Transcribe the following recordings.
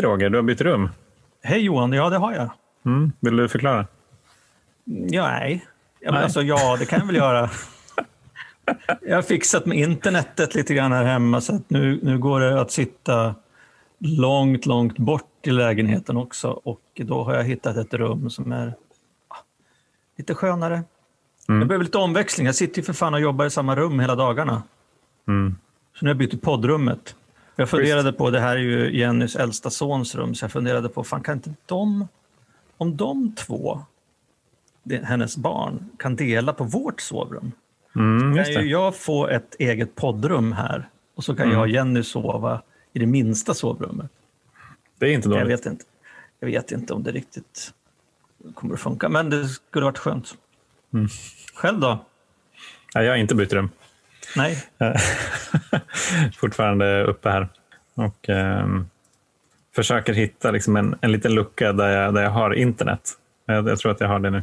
Hej Roger, du har bytt rum. Hej Johan, ja det har jag. Mm. Vill du förklara? Ja, nej. Ja, men alltså, ja, det kan jag väl göra. Jag har fixat med internetet lite grann här hemma så att nu, nu går det att sitta långt, långt bort i lägenheten också och då har jag hittat ett rum som är lite skönare. Mm. Jag behöver lite omväxling. Jag sitter ju för fan och jobbar i samma rum hela dagarna. Mm. Så nu har jag bytt poddrummet. Jag funderade på, det här är ju Jennys äldsta sons rum, så jag funderade på, fan kan inte de, om de två, hennes barn, kan dela på vårt sovrum? Mm, Kan ju jag få ett eget poddrum här och så kan Mm. jag och Jenny sova i det minsta sovrummet. det är inte Jag dåligt. vet inte, jag vet inte om det riktigt kommer att funka, men det skulle varit skönt. Mm. Själv då? Ja, jag har inte bytt rum. Nej? Fortfarande uppe här. Och ehm, försöker hitta liksom en, en liten lucka där jag, där jag har internet. Jag, jag tror att jag har det nu.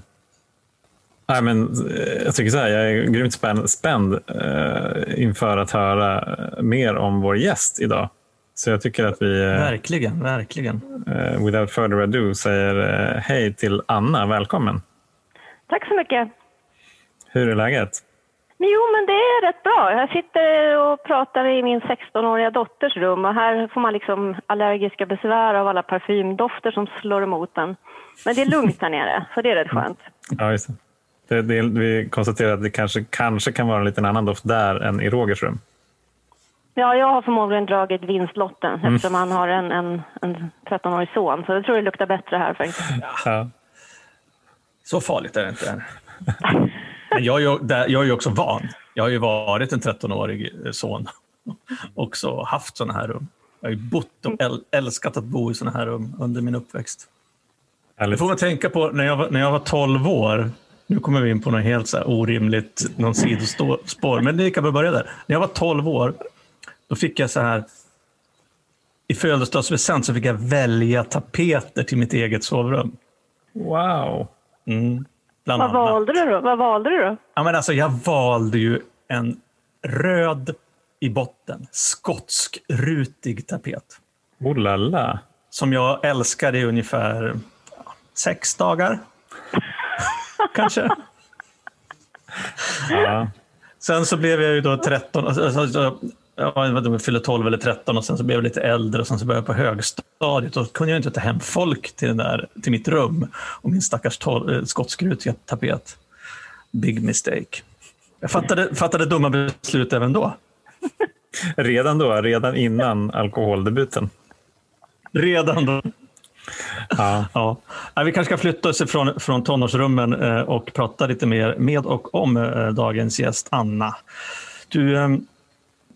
Nej, men, eh, jag tycker så här, jag är grymt spänd, spänd eh, inför att höra eh, mer om vår gäst idag. Så jag tycker att vi, eh, Verkligen, verkligen. eh, without further ado, säger eh, hej till Anna. Välkommen. Tack så mycket. Hur är läget? Men Jo, men det är rätt bra. Jag sitter och pratar i min 16-åriga dotters rum och här får man liksom allergiska besvär av alla parfymdofter som slår emot en. Men det är lugnt här nere, så det är rätt skönt. Ja, just det. Det, det, vi konstaterar att det kanske, kanske kan vara en liten annan doft där än i Rogers rum. Ja, jag har förmodligen dragit vinstlotten eftersom han har en, en, en 13-årig son. Så jag tror det luktar bättre här faktiskt. Ja. Så farligt är det inte. Men jag är, jag är ju också van. Jag har ju varit en 13-årig son. Också haft sådana här rum. Jag har ju bott och äl, älskat att bo i sådana här rum under min uppväxt. Det får man tänka på när jag, var, när jag var 12 år. Nu kommer vi in på något helt så här orimligt, någon sidospår, men det kan väl börja där. När jag var 12 år, då fick jag så här, i födelsedagspresent så fick jag välja tapeter till mitt eget sovrum. Wow. Mm, bland Vad annat. valde du då? Vad valde du då? Ja, men alltså, jag valde ju en röd i botten, skotsk rutig tapet. Oh la la. Som jag älskade i ungefär sex dagar. Kanske. Ja. Sen så blev jag ju då 13, alltså, alltså, jag fyllde 12 eller 13 och sen så blev jag lite äldre och sen så började jag på högstadiet och då kunde jag inte ta hem folk till, den där, till mitt rum och min stackars tol- eh, skotskrutiga tapet. Big mistake. Jag fattade, fattade dumma beslut även då. Redan då, redan innan alkoholdebuten. Redan då. Ja. Ja. Ja, vi kanske ska flytta oss från, från tonårsrummen eh, och prata lite mer med och om eh, dagens gäst Anna. Du, eh,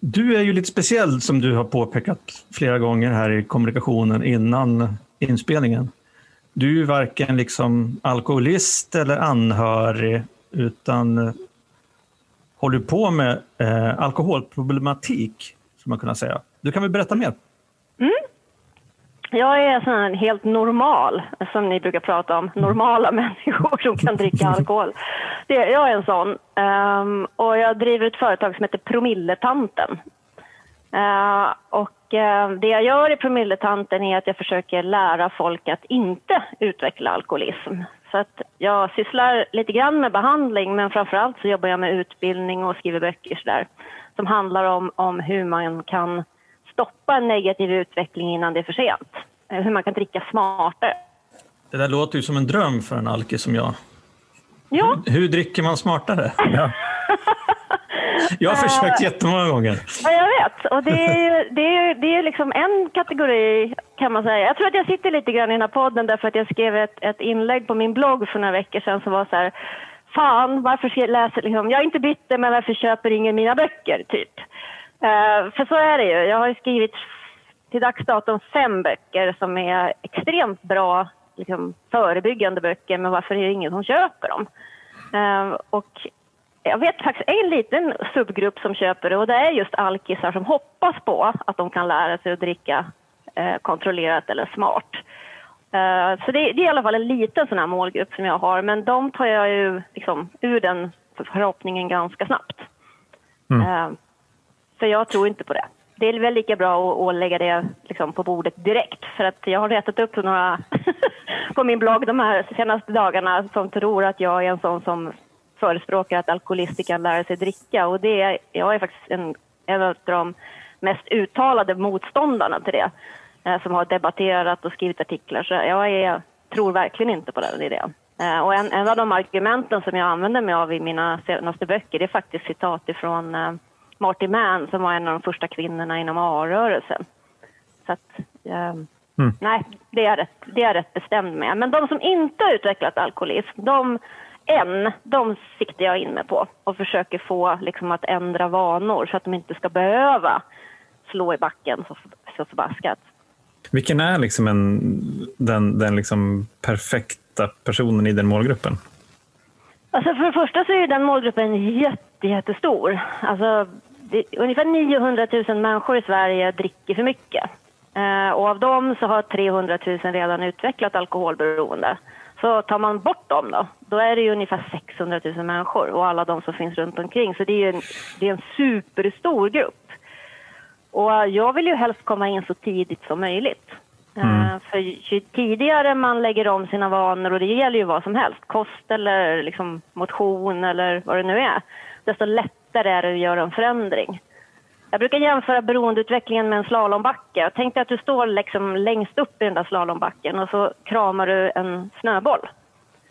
du är ju lite speciell som du har påpekat flera gånger här i kommunikationen innan inspelningen. Du är ju varken liksom alkoholist eller anhörig utan eh, håller på med eh, alkoholproblematik, skulle man kunna säga. Du kan väl berätta mer? Jag är sån här helt normal, som ni brukar prata om. Normala människor som kan dricka alkohol. Det, jag är en sån. Um, och jag driver ett företag som heter Promilletanten. Uh, och uh, det jag gör i Promilletanten är att jag försöker lära folk att inte utveckla alkoholism. Så att jag sysslar lite grann med behandling men framförallt så jobbar jag med utbildning och skriver böcker så där, som handlar om, om hur man kan stoppa en negativ utveckling innan det är för sent. Eh, Hur man kan dricka smartare. Det där låter ju som en dröm för en alkis som jag. Ja, Hur dricker man smartare? Ja. Jag har försökt jättemånga gånger. Ja, jag vet. Och det är ju det är, det är liksom en kategori kan man säga. Jag tror att jag sitter lite grann i den här podden därför att jag skrev ett, ett inlägg på min blogg för några veckor sedan som var så här Fan, varför läsa liksom, jag är inte bitter men varför köper ingen mina böcker, typ. Eh, för så är det ju. Jag har skrivit till dags datum fem böcker som är extremt bra liksom, förebyggande böcker, men varför är det ingen som köper dem? Eh, och jag vet faktiskt en liten subgrupp som köper det och det är just alkisar som hoppas på att de kan lära sig att dricka eh, kontrollerat eller smart. Eh, så det, det är i alla fall en liten sån här målgrupp som jag har, men de tar jag ju liksom ur den förhoppningen ganska snabbt. Mm. För jag tror inte på det. Det är väl lika bra att, att lägga det liksom, på bordet direkt. För att jag har retat upp några på min blogg de här senaste dagarna som tror att jag är en sån som förespråkar att alkoholister kan lära sig dricka. Och det är, jag är faktiskt en, en av de mest uttalade motståndarna till det. Eh, som har debatterat och skrivit artiklar. Så jag är, tror verkligen inte på den idén. Eh, och en, en, av de argumenten som jag använder mig av i mina senaste böcker det är faktiskt citat ifrån eh, Marty Mann som var en av de första kvinnorna inom A-rörelsen. Så att, eh, mm. nej, det är, rätt, det är rätt bestämd med. Men de som inte har utvecklat alkoholism, de än, de siktar jag in mig på och försöker få liksom, att ändra vanor så att de inte ska behöva slå i backen så, så förbaskat. Vilken är liksom en, den, den liksom perfekta personen i den målgruppen? Alltså för det första så är den målgruppen jätte, jättestor. Alltså, det, ungefär 900 000 människor i Sverige dricker för mycket. Eh, och av dem så har 300 000 redan utvecklat alkoholberoende. Så tar man bort dem då, då är det ju ungefär 600 000 människor och alla de som finns runt omkring. Så det är en, det är en superstor grupp. Och jag vill ju helst komma in så tidigt som möjligt. Mm. Uh, för ju tidigare man lägger om sina vanor, och det gäller ju vad som helst, kost eller liksom motion eller vad det nu är, desto lättare är det att göra en förändring. Jag brukar jämföra beroendeutvecklingen med en slalombacke. Tänk dig att du står liksom längst upp i den där slalombacken och så kramar du en snöboll.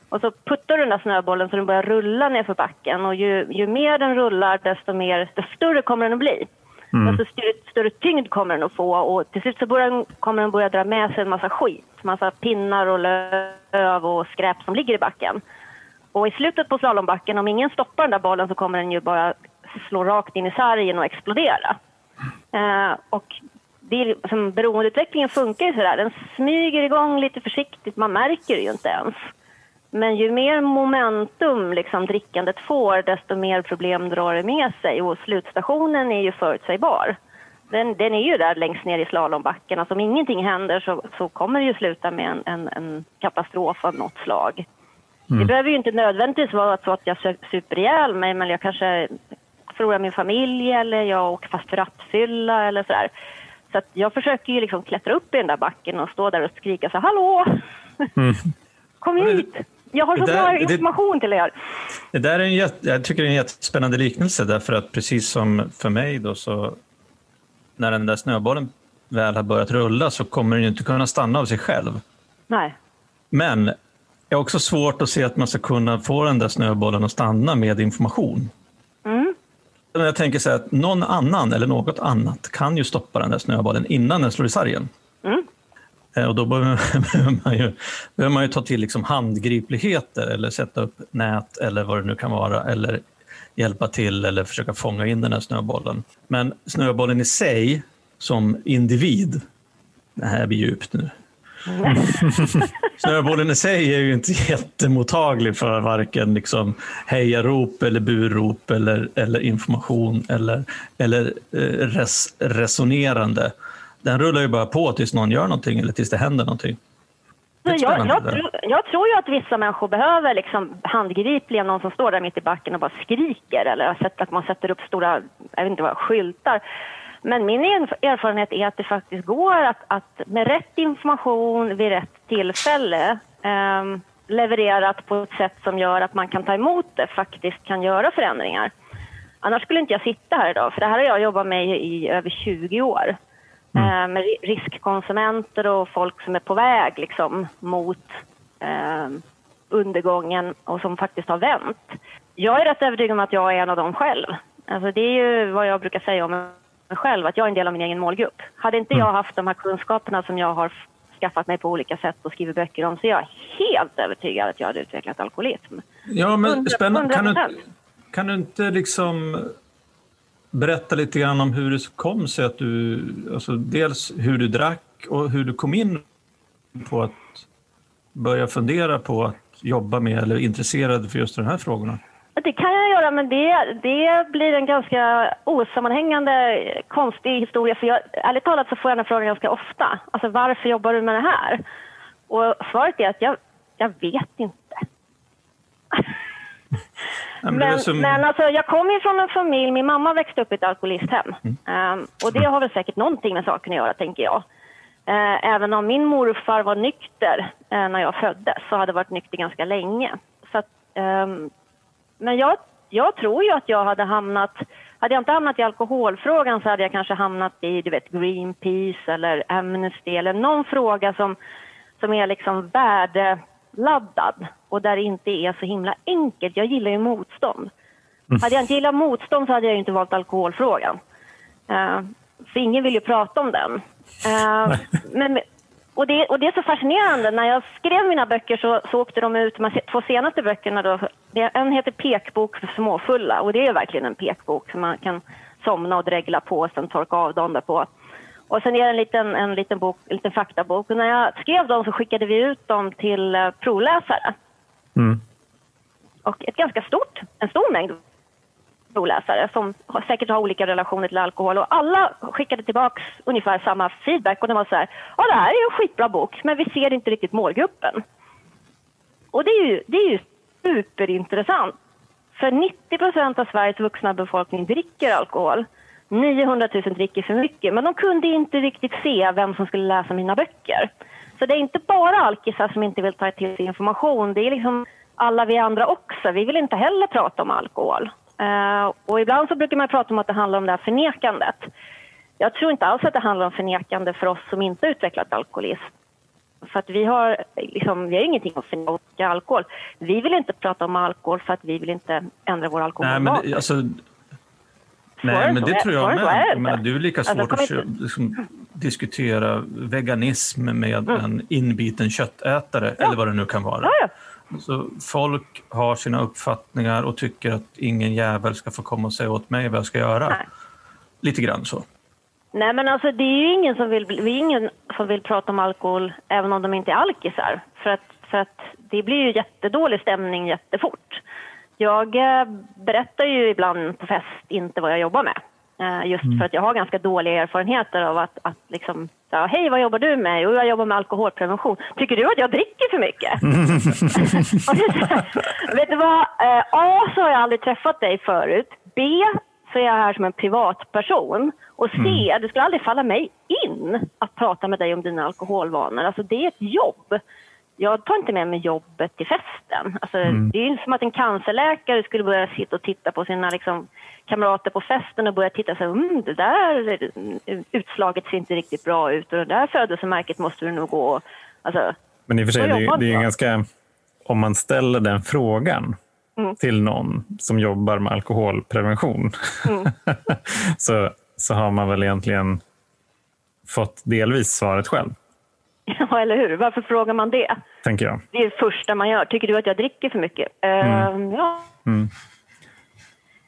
Och så puttar du den där snöbollen så den börjar rulla ner för backen och ju, ju mer den rullar desto, mer, desto större kommer den att bli. Mm. Desto större, större tyngd kommer den att få och till slut så börjar, kommer den börja dra med sig en massa skit. Massa pinnar och löv och skräp som ligger i backen. Och i slutet på slalombacken, om ingen stoppar den där bollen så kommer den ju bara slå rakt in i sargen och explodera. Eh, och det är, som beroendeutvecklingen funkar ju sådär, den smyger igång lite försiktigt, man märker det ju inte ens. Men ju mer momentum liksom drickandet får, desto mer problem drar det med sig och slutstationen är ju förutsägbar. Den, den är ju där längst ner i slalombacken. Alltså om ingenting händer så, så kommer det ju sluta med en, en, en katastrof av något slag. Mm. Det behöver ju inte nödvändigtvis vara så att jag super ihjäl mig, men jag kanske förlorar min familj eller jag åker fast för rattfylla eller sådär. Så att jag försöker ju liksom klättra upp i den där backen och stå där och skrika så hallå! Mm. Kom hit! Jag har så där, bra information det, till er. Det där är en jag tycker det är en jättespännande liknelse därför att precis som för mig då så när den där snöbollen väl har börjat rulla så kommer den ju inte kunna stanna av sig själv. Nej. Men det är också svårt att se att man ska kunna få den där snöbollen att stanna med information. Jag tänker så här att någon annan eller något annat kan ju stoppa den där snöbollen innan den slår i sargen. Mm. Eh, och då behöver man ju, behöver man ju ta till liksom handgripligheter eller sätta upp nät eller vad det nu kan vara eller hjälpa till eller försöka fånga in den här snöbollen. Men snöbollen i sig som individ, det här blir djupt nu. Snöbollen i sig är ju inte jättemottaglig för varken liksom hejarop eller burop eller, eller information eller, eller eh, res, resonerande den rullar ju bara på tills någon gör någonting eller tills det händer någonting. Jag, jag, tror, jag, tror ju att vissa människor behöver liksom handgripligen någon som står där mitt i backen och bara skriker eller att man sätter upp stora jag vet inte vad, skyltar. Men min erfarenhet är att det faktiskt går att, att med rätt information vid rätt tillfälle eh, levererat på ett sätt som gör att man kan ta emot det, faktiskt kan göra förändringar. Annars skulle inte jag sitta här idag, för det här har jag jobbat med i över 20 år. Mm. Eh, med riskkonsumenter och folk som är på väg liksom, mot eh, undergången och som faktiskt har vänt. Jag är rätt övertygad om att jag är en av dem själv. Alltså, det är ju vad jag brukar säga om mig själv, att jag är en del av min egen målgrupp. Hade inte mm. jag haft de här kunskaperna som jag har skaffat mig på olika sätt och skrivit böcker om så är jag helt övertygad att jag hade utvecklat alkoholism. Ja, men spännande. Kan du, kan du inte liksom berätta lite grann om hur det kom sig att du, alltså dels hur du drack och hur du kom in på att börja fundera på att jobba med eller intresserad för just de här frågorna? Det kan jag göra, men det, det blir en ganska osammanhängande, konstig historia. För jag, ärligt talat så får jag den frågan ganska ofta. Alltså varför jobbar du med det här? Och svaret är att jag, jag vet inte. Men, som... men alltså, jag kommer ju från en familj, min mamma växte upp i ett alkoholisthem. Mm. Um, och det har väl säkert någonting med saken att göra, tänker jag. Eh, även om min morfar var nykter eh, när jag föddes så hade varit nykter ganska länge. Så att, ehm, men jag, jag tror ju att jag hade hamnat hade jag inte hamnat i alkoholfrågan så hade jag kanske hamnat i du vet, Greenpeace eller Amnesty eller någon fråga som, som är liksom värdeladdad och där det inte är så himla enkelt. Jag gillar ju motstånd. Mm. Hade jag inte gillat motstånd så hade jag inte valt alkoholfrågan. Uh, för ingen vill ju prata om den. Uh, men, och, det, och det är så fascinerande. När jag skrev mina böcker så, så åkte de ut, de två senaste böckerna då, en heter Pekbok för småfulla och det är verkligen en pekbok som man kan somna och dregla på och sen torka av dagen på. Och sen är det en liten, en liten, bok, en liten faktabok. Och när jag skrev dem så skickade vi ut dem till uh, provläsare. Mm. Och ett ganska stort, en stor mängd provläsare som säkert har olika relationer till alkohol och alla skickade tillbaks ungefär samma feedback och det var så här, ja det här är en skitbra bok men vi ser inte riktigt målgruppen. Och det är ju, det är ju superintressant. För 90 procent av Sveriges vuxna befolkning dricker alkohol. 900 000 dricker för mycket, men de kunde inte riktigt se vem som skulle läsa mina böcker. Så det är inte bara alkisar som inte vill ta till sig information, det är liksom alla vi andra också. Vi vill inte heller prata om alkohol. Uh, och ibland så brukar man prata om att det handlar om det här förnekandet. Jag tror inte alls att det handlar om förnekande för oss som inte utvecklat alkoholism. För att vi har, liksom, vi har ingenting att förneka alkohol. Vi vill inte prata om alkohol för att vi vill inte ändra vår alkoholvanor. Nej, men, alltså, nej, men det tror jag med. Jag menar, det är lika alltså, svårt alltså, att inte... liksom, diskutera veganism med mm. en inbiten köttätare ja. eller vad det nu kan vara. Ja, ja. Så folk har sina uppfattningar och tycker att ingen jävel ska få komma och säga åt mig vad jag ska göra. Nej. Lite grann så. Nej, men alltså det är ju ingen som vill, vi är ingen som vill prata om alkohol även om de inte är alkisar. För att, för att det blir ju jättedålig stämning jättefort. Jag eh, berättar ju ibland på fest inte vad jag jobbar med. Eh, just mm. för att jag har ganska dåliga erfarenheter av att, att liksom, ja, hej vad jobbar du med? Jo, jag jobbar med alkoholprevention. Tycker du att jag dricker för mycket? vet du vad? Eh, A, så har jag aldrig träffat dig förut. B, så är jag här som en privatperson. Och C, mm. det skulle aldrig falla mig in att prata med dig om dina alkoholvanor. Alltså det är ett jobb. Jag tar inte med mig jobbet till festen. Alltså, mm. Det är ju som att en cancerläkare skulle börja sitta och titta på sina liksom, kamrater på festen och börja titta så här, mm, det där utslaget ser inte riktigt bra ut och det där födelsemärket måste du nog gå. Alltså, Men i och för sig, det, är, det är ganska, om man ställer den frågan mm. till någon som jobbar med alkoholprevention mm. så, så har man väl egentligen fått delvis svaret själv. Ja, eller hur? Varför frågar man det? Tänker jag. Det är det första man gör. Tycker du att jag dricker för mycket? Mm. Uh, ja. Mm.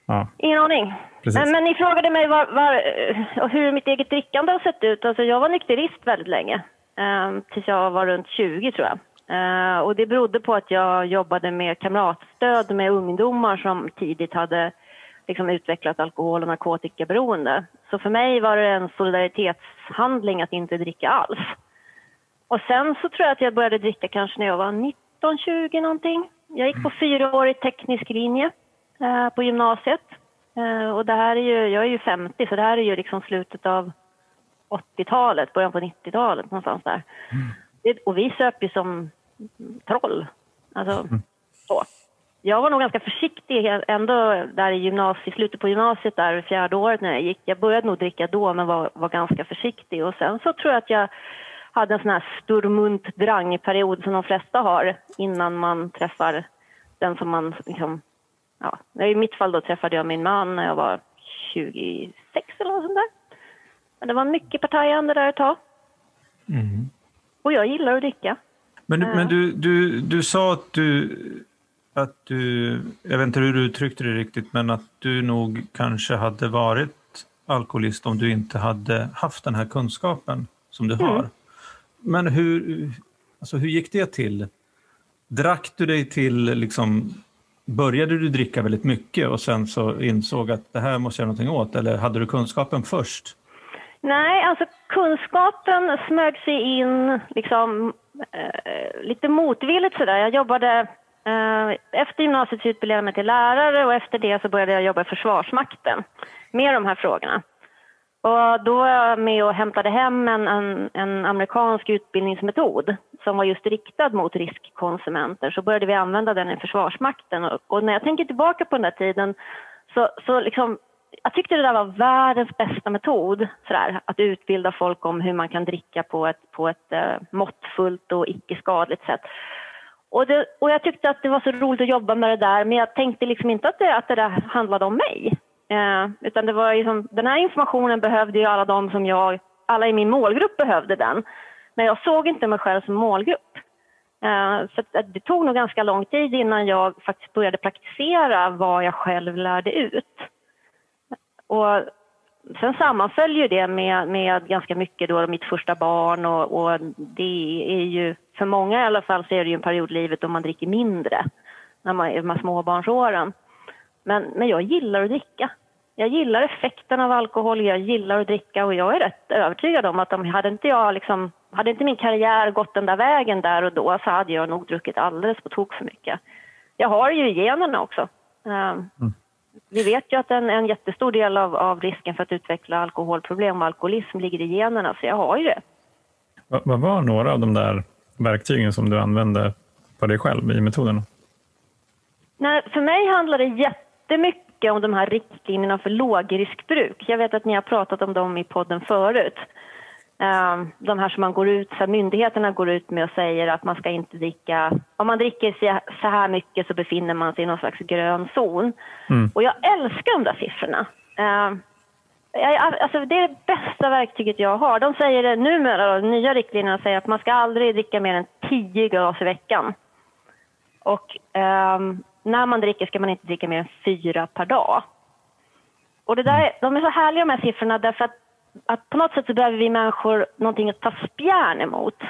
Ja. Ingen aning. Men, men ni frågade mig var, var, eh, hur mitt eget drickande har sett ut. Alltså jag var nykterist väldigt länge, eh, tills jag var runt 20 tror jag. Eh, och det berodde på att jag jobbade med kamratstöd med ungdomar som tidigt hade liksom, utvecklat alkohol och narkotikaberoende. Så för mig var det en solidaritetshandling att inte dricka alls. Och sen så tror jag att jag började dricka kanske när jag var 19-20 någonting. Jag gick på fyraårig teknisk linje Eh, på gymnasiet. Eh, och det här är ju, jag är ju 50 så det här är ju liksom slutet av 80-talet, början på 90-talet någonstans där. Mm. Det, och vi söp ju som troll. Alltså, mm. så. Jag var nog ganska försiktig ändå där i gymnasiet, slutet på gymnasiet där fjärde året när jag gick. Jag började nog dricka då men var, var ganska försiktig och sen så tror jag att jag hade en sån här sturmunt drang-period som de flesta har innan man träffar den som man liksom ja, I mitt fall då träffade jag min man när jag var 26 eller något sånt där. Men det var mycket partajande där ett tag. Mm. Och jag gillar att dricka. Men, ja. men du, du, du sa att du, att du, jag vet inte hur du uttryckte det riktigt, men att du nog kanske hade varit alkoholist om du inte hade haft den här kunskapen som du mm. har. Men hur, alltså hur gick det till? Drack du dig till liksom Började du dricka väldigt mycket och sen så insåg att det här måste jag göra någonting åt eller hade du kunskapen först? Nej, alltså kunskapen smög sig in liksom eh, lite motvilligt sådär. Jag jobbade eh, efter gymnasiet utbildade jag mig till lärare och efter det så började jag jobba i Försvarsmakten med de här frågorna. Och då var jag med och hämtade hem en, en, en, amerikansk utbildningsmetod som var just riktad mot riskkonsumenter. Så började vi använda den i Försvarsmakten. Och, och när jag tänker tillbaka på den där tiden så, så liksom, jag tyckte det där var världens bästa metod, sådär, att utbilda folk om hur man kan dricka på ett, på ett eh, måttfullt och icke-skadligt sätt. Och, det, och jag tyckte att det var så roligt att jobba med det där, men jag tänkte liksom inte att det, att det där handlade om mig. Eh, utan det var liksom, den här informationen behövde ju alla de som jag, alla i min målgrupp behövde den. Men jag såg inte mig själv som målgrupp. Eh, så det tog nog ganska lång tid innan jag faktiskt började praktisera vad jag själv lärde ut. Och sen ju det med, med ganska mycket då mitt första barn och, och, det är ju, för många i alla fall, så är det ju en period i livet då man dricker mindre, när man är de här småbarnsåren. Men, men jag gillar att dricka. Jag gillar effekten av alkohol, jag gillar att dricka och jag är rätt övertygad om att om hade inte jag liksom, hade inte min karriär gått den där vägen där och då så hade jag nog druckit alldeles på tok för mycket. Jag har ju generna också. Um, mm. Vi vet ju att en, en jättestor del av, av, risken för att utveckla alkoholproblem och alkoholism ligger i generna, så jag har ju det. Vad, vad var några av de där verktygen som du använde på dig själv i metoden? Nej, för mig handlar det jättemycket om de här riktlinjerna för lågriskbruk. Jag vet att ni har pratat om dem i podden förut. Ehm, de här som man går ut, så myndigheterna går ut med och säger att man ska inte dricka, om man dricker så här mycket så befinner man sig i någon slags grön zon. Mm. Och jag älskar de där siffrorna. Ehm, alltså det är det bästa verktyget jag har. De säger det numera, de nya riktlinjerna säger att man ska aldrig dricka mer än 10 glas i veckan. Och um, när man dricker ska man inte dricka mer än fyra per dag. Och det där, de är så härliga de här siffrorna därför att att på något sätt så behöver vi människor någonting att ta spjärn emot.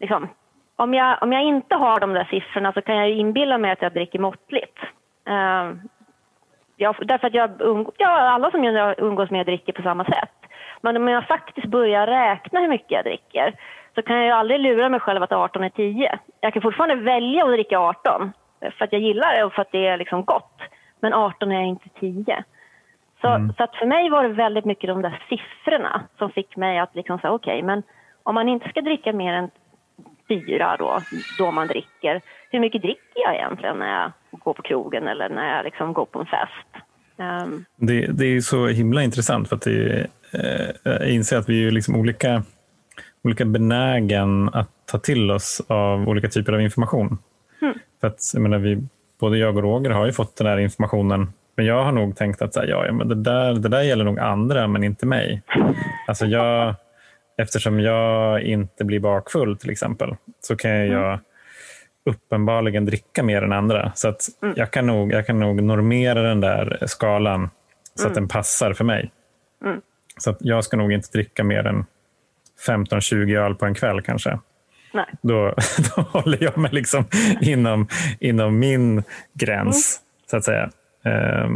Liksom, om, jag, om jag inte har de där siffrorna så kan jag inbilla mig att jag dricker måttligt. Uh, jag, därför att jag, ja, alla som jag umgås med dricker på samma sätt. Men om jag faktiskt börjar räkna hur mycket jag dricker så kan jag ju aldrig lura mig själv att 18 är 10. Jag kan fortfarande välja att dricka 18 för att jag gillar det och för att det är liksom gott. Men 18 är inte 10. Så, mm. så att för mig var det väldigt mycket de där siffrorna som fick mig att liksom säga okej, okay, men om man inte ska dricka mer än fyra då, då man dricker, hur mycket dricker jag egentligen när jag går på krogen eller när jag liksom går på en fest? Um. Det, det är så himla intressant för att det, eh, jag inser att vi är liksom olika, olika benägen att ta till oss av olika typer av information. Mm. För att, jag menar, vi, både jag och Roger har ju fått den här informationen men jag har nog tänkt att ja, men det, där, det där gäller nog andra, men inte mig. Alltså jag, eftersom jag inte blir bakfull till exempel, så kan jag mm. uppenbarligen dricka mer än andra. Så att mm. jag, kan nog, jag kan nog normera den där skalan så mm. att den passar för mig. Mm. Så att jag ska nog inte dricka mer än 15-20 öl på en kväll kanske. Nej. Då, då håller jag mig liksom inom, inom min gräns, mm. så att säga. Eh,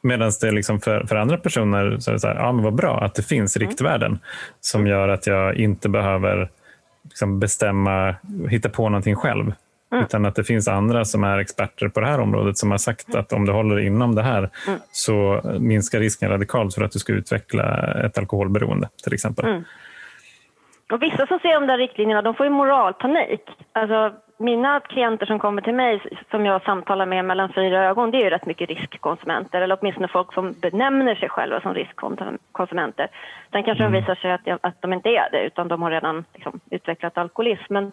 Medan det liksom för, för andra personer så är det så här, ja men vad bra att det finns mm. riktvärden som gör att jag inte behöver liksom bestämma, hitta på någonting själv. Mm. Utan att det finns andra som är experter på det här området som har sagt mm. att om du håller inom det här mm. så minskar risken radikalt för att du ska utveckla ett alkoholberoende till exempel. Mm. Och vissa som ser de där riktlinjerna de får ju moralpanik. Alltså, mina klienter som kommer till mig, som jag samtalar med mellan fyra ögon, det är ju rätt mycket riskkonsumenter, eller åtminstone folk som benämner sig själva som riskkonsumenter. Sen kanske mm. de visar sig att, att de inte är det, utan de har redan liksom, utvecklat alkoholism. Men,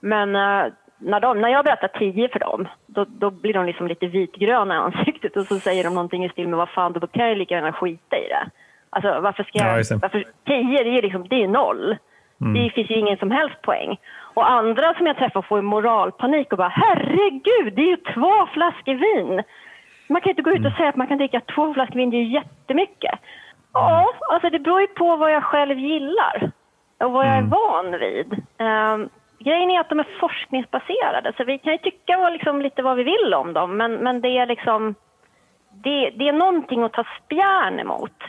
men uh, när, de, när jag berättar tio för dem, då, då blir de liksom lite vitgröna i ansiktet och så säger de någonting i stil med vad fan, då kan jag lika gärna skita i det. Alltså varför ska jag, ja, varför, tio, det är liksom, det är noll. Mm. Det finns ju ingen som helst poäng. Och andra som jag träffar får moralpanik och bara herregud, det är ju två flaskor vin. Man kan inte gå ut och mm. säga att man kan dricka två flaskor vin, det är ju jättemycket. Ja, alltså det beror ju på vad jag själv gillar och vad jag är mm. van vid. Um, grejen är att de är forskningsbaserade, så vi kan ju tycka liksom lite vad vi vill om dem, men, men det är liksom det, det är någonting att ta spjärn emot.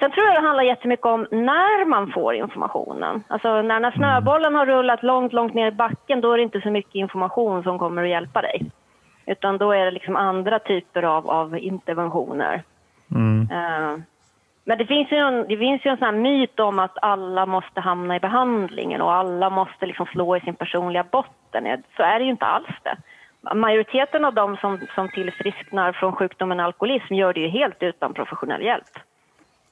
Sen tror jag det handlar jättemycket om när man får informationen. Alltså när, när snöbollen har rullat långt, långt ner i backen, då är det inte så mycket information som kommer att hjälpa dig. Utan då är det liksom andra typer av, av interventioner. Mm. Uh, Men det finns ju en, det finns ju en sån myt om att alla måste hamna i behandlingen och alla måste liksom slå i sin personliga botten. Så är det ju inte alls det. Majoriteten av de som, som tillfrisknar från sjukdomen alkoholism gör det ju helt utan professionell hjälp.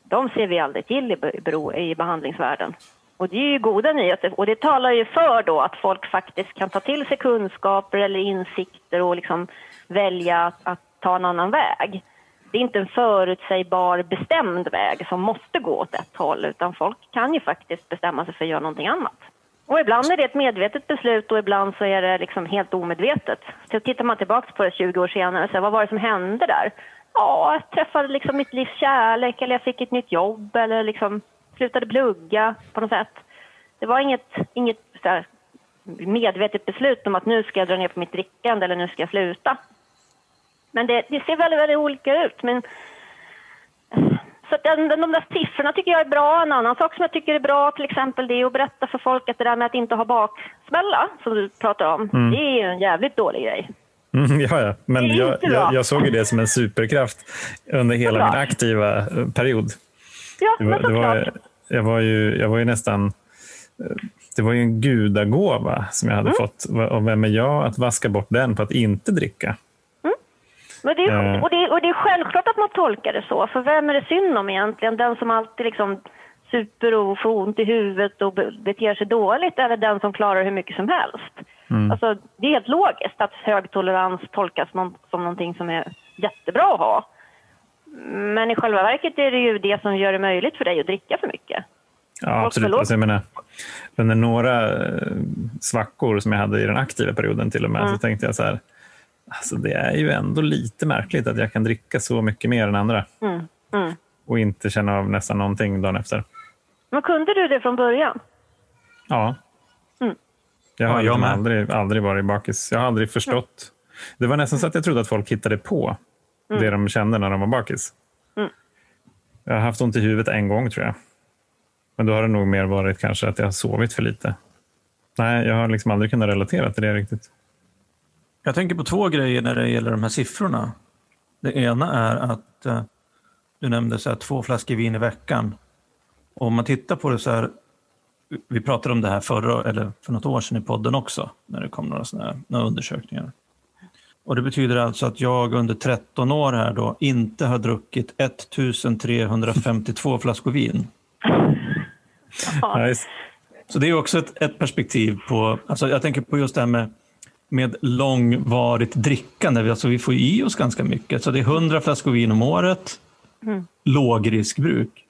De ser vi aldrig till i, i behandlingsvärlden. Och det är ju goda nyheter och det talar ju för då att folk faktiskt kan ta till sig kunskaper eller insikter och liksom välja att, att ta en annan väg. Det är inte en förutsägbar bestämd väg som måste gå åt ett håll utan folk kan ju faktiskt bestämma sig för att göra någonting annat. Och ibland är det ett medvetet beslut och ibland så är det liksom helt omedvetet. Så tittar man tillbaka på det 20 år senare, så vad var det som hände där? Ja, jag träffade liksom mitt livs kärlek eller jag fick ett nytt jobb eller liksom slutade plugga på något sätt. Det var inget, inget här, medvetet beslut om att nu ska jag dra ner på mitt drickande eller nu ska jag sluta. Men det, det ser väldigt, väldigt olika ut. Men, så den, de där siffrorna tycker jag är bra. En annan sak som jag tycker är bra till exempel det är att berätta för folk att det där med att inte ha baksmälla som du pratar om, mm. det är ju en jävligt dålig grej. Mm, ja, ja, men jag, jag, jag, såg ju det som en superkraft under hela min aktiva period. Ja, det var, men. Det var, jag, var ju, jag var ju nästan... Det var ju en gudagåva som jag hade mm. fått. Och vem är jag att vaska bort den på att inte dricka? Men det är, eh. och, det, och det är självklart att man tolkar det så, för vem är det synd om egentligen? Den som alltid liksom super och får ont i huvudet och beter sig dåligt eller den som klarar hur mycket som helst? Mm. Alltså, det är helt logiskt att hög tolerans tolkas som någonting som är jättebra att ha. Men i själva verket är det ju det som gör det möjligt för dig att dricka för mycket. Ja, absolut. Alltså, jag menar, under några eh, svackor som jag hade i den aktiva perioden till och med, mm. så tänkte jag så här, Alltså det är ju ändå lite märkligt att jag kan dricka så mycket mer än andra. Mm. Mm. Och inte känna av nästan någonting dagen efter. Men kunde du det från början? Ja. Jag har ja, liksom aldrig, aldrig varit bakis. Jag har aldrig förstått. Det var nästan så att jag trodde att folk hittade på mm. det de kände när de var bakis. Mm. Jag har haft ont i huvudet en gång tror jag. Men då har det nog mer varit kanske att jag har sovit för lite. Nej, jag har liksom aldrig kunnat relatera till det riktigt. Jag tänker på två grejer när det gäller de här siffrorna. Det ena är att eh, du nämnde så här, två flaskor vin i veckan. Och om man tittar på det så här, vi pratade om det här förra, eller för något år sedan i podden också, när det kom några, såna några undersökningar. Och Det betyder alltså att jag under 13 år här då inte har druckit 1352 flaskor vin. Nice. Så det är också ett, ett perspektiv på, alltså jag tänker på just det här med med långvarigt drickande. Alltså vi får i oss ganska mycket. Så det är 100 flaskor vin om året. Mm. Lågriskbruk.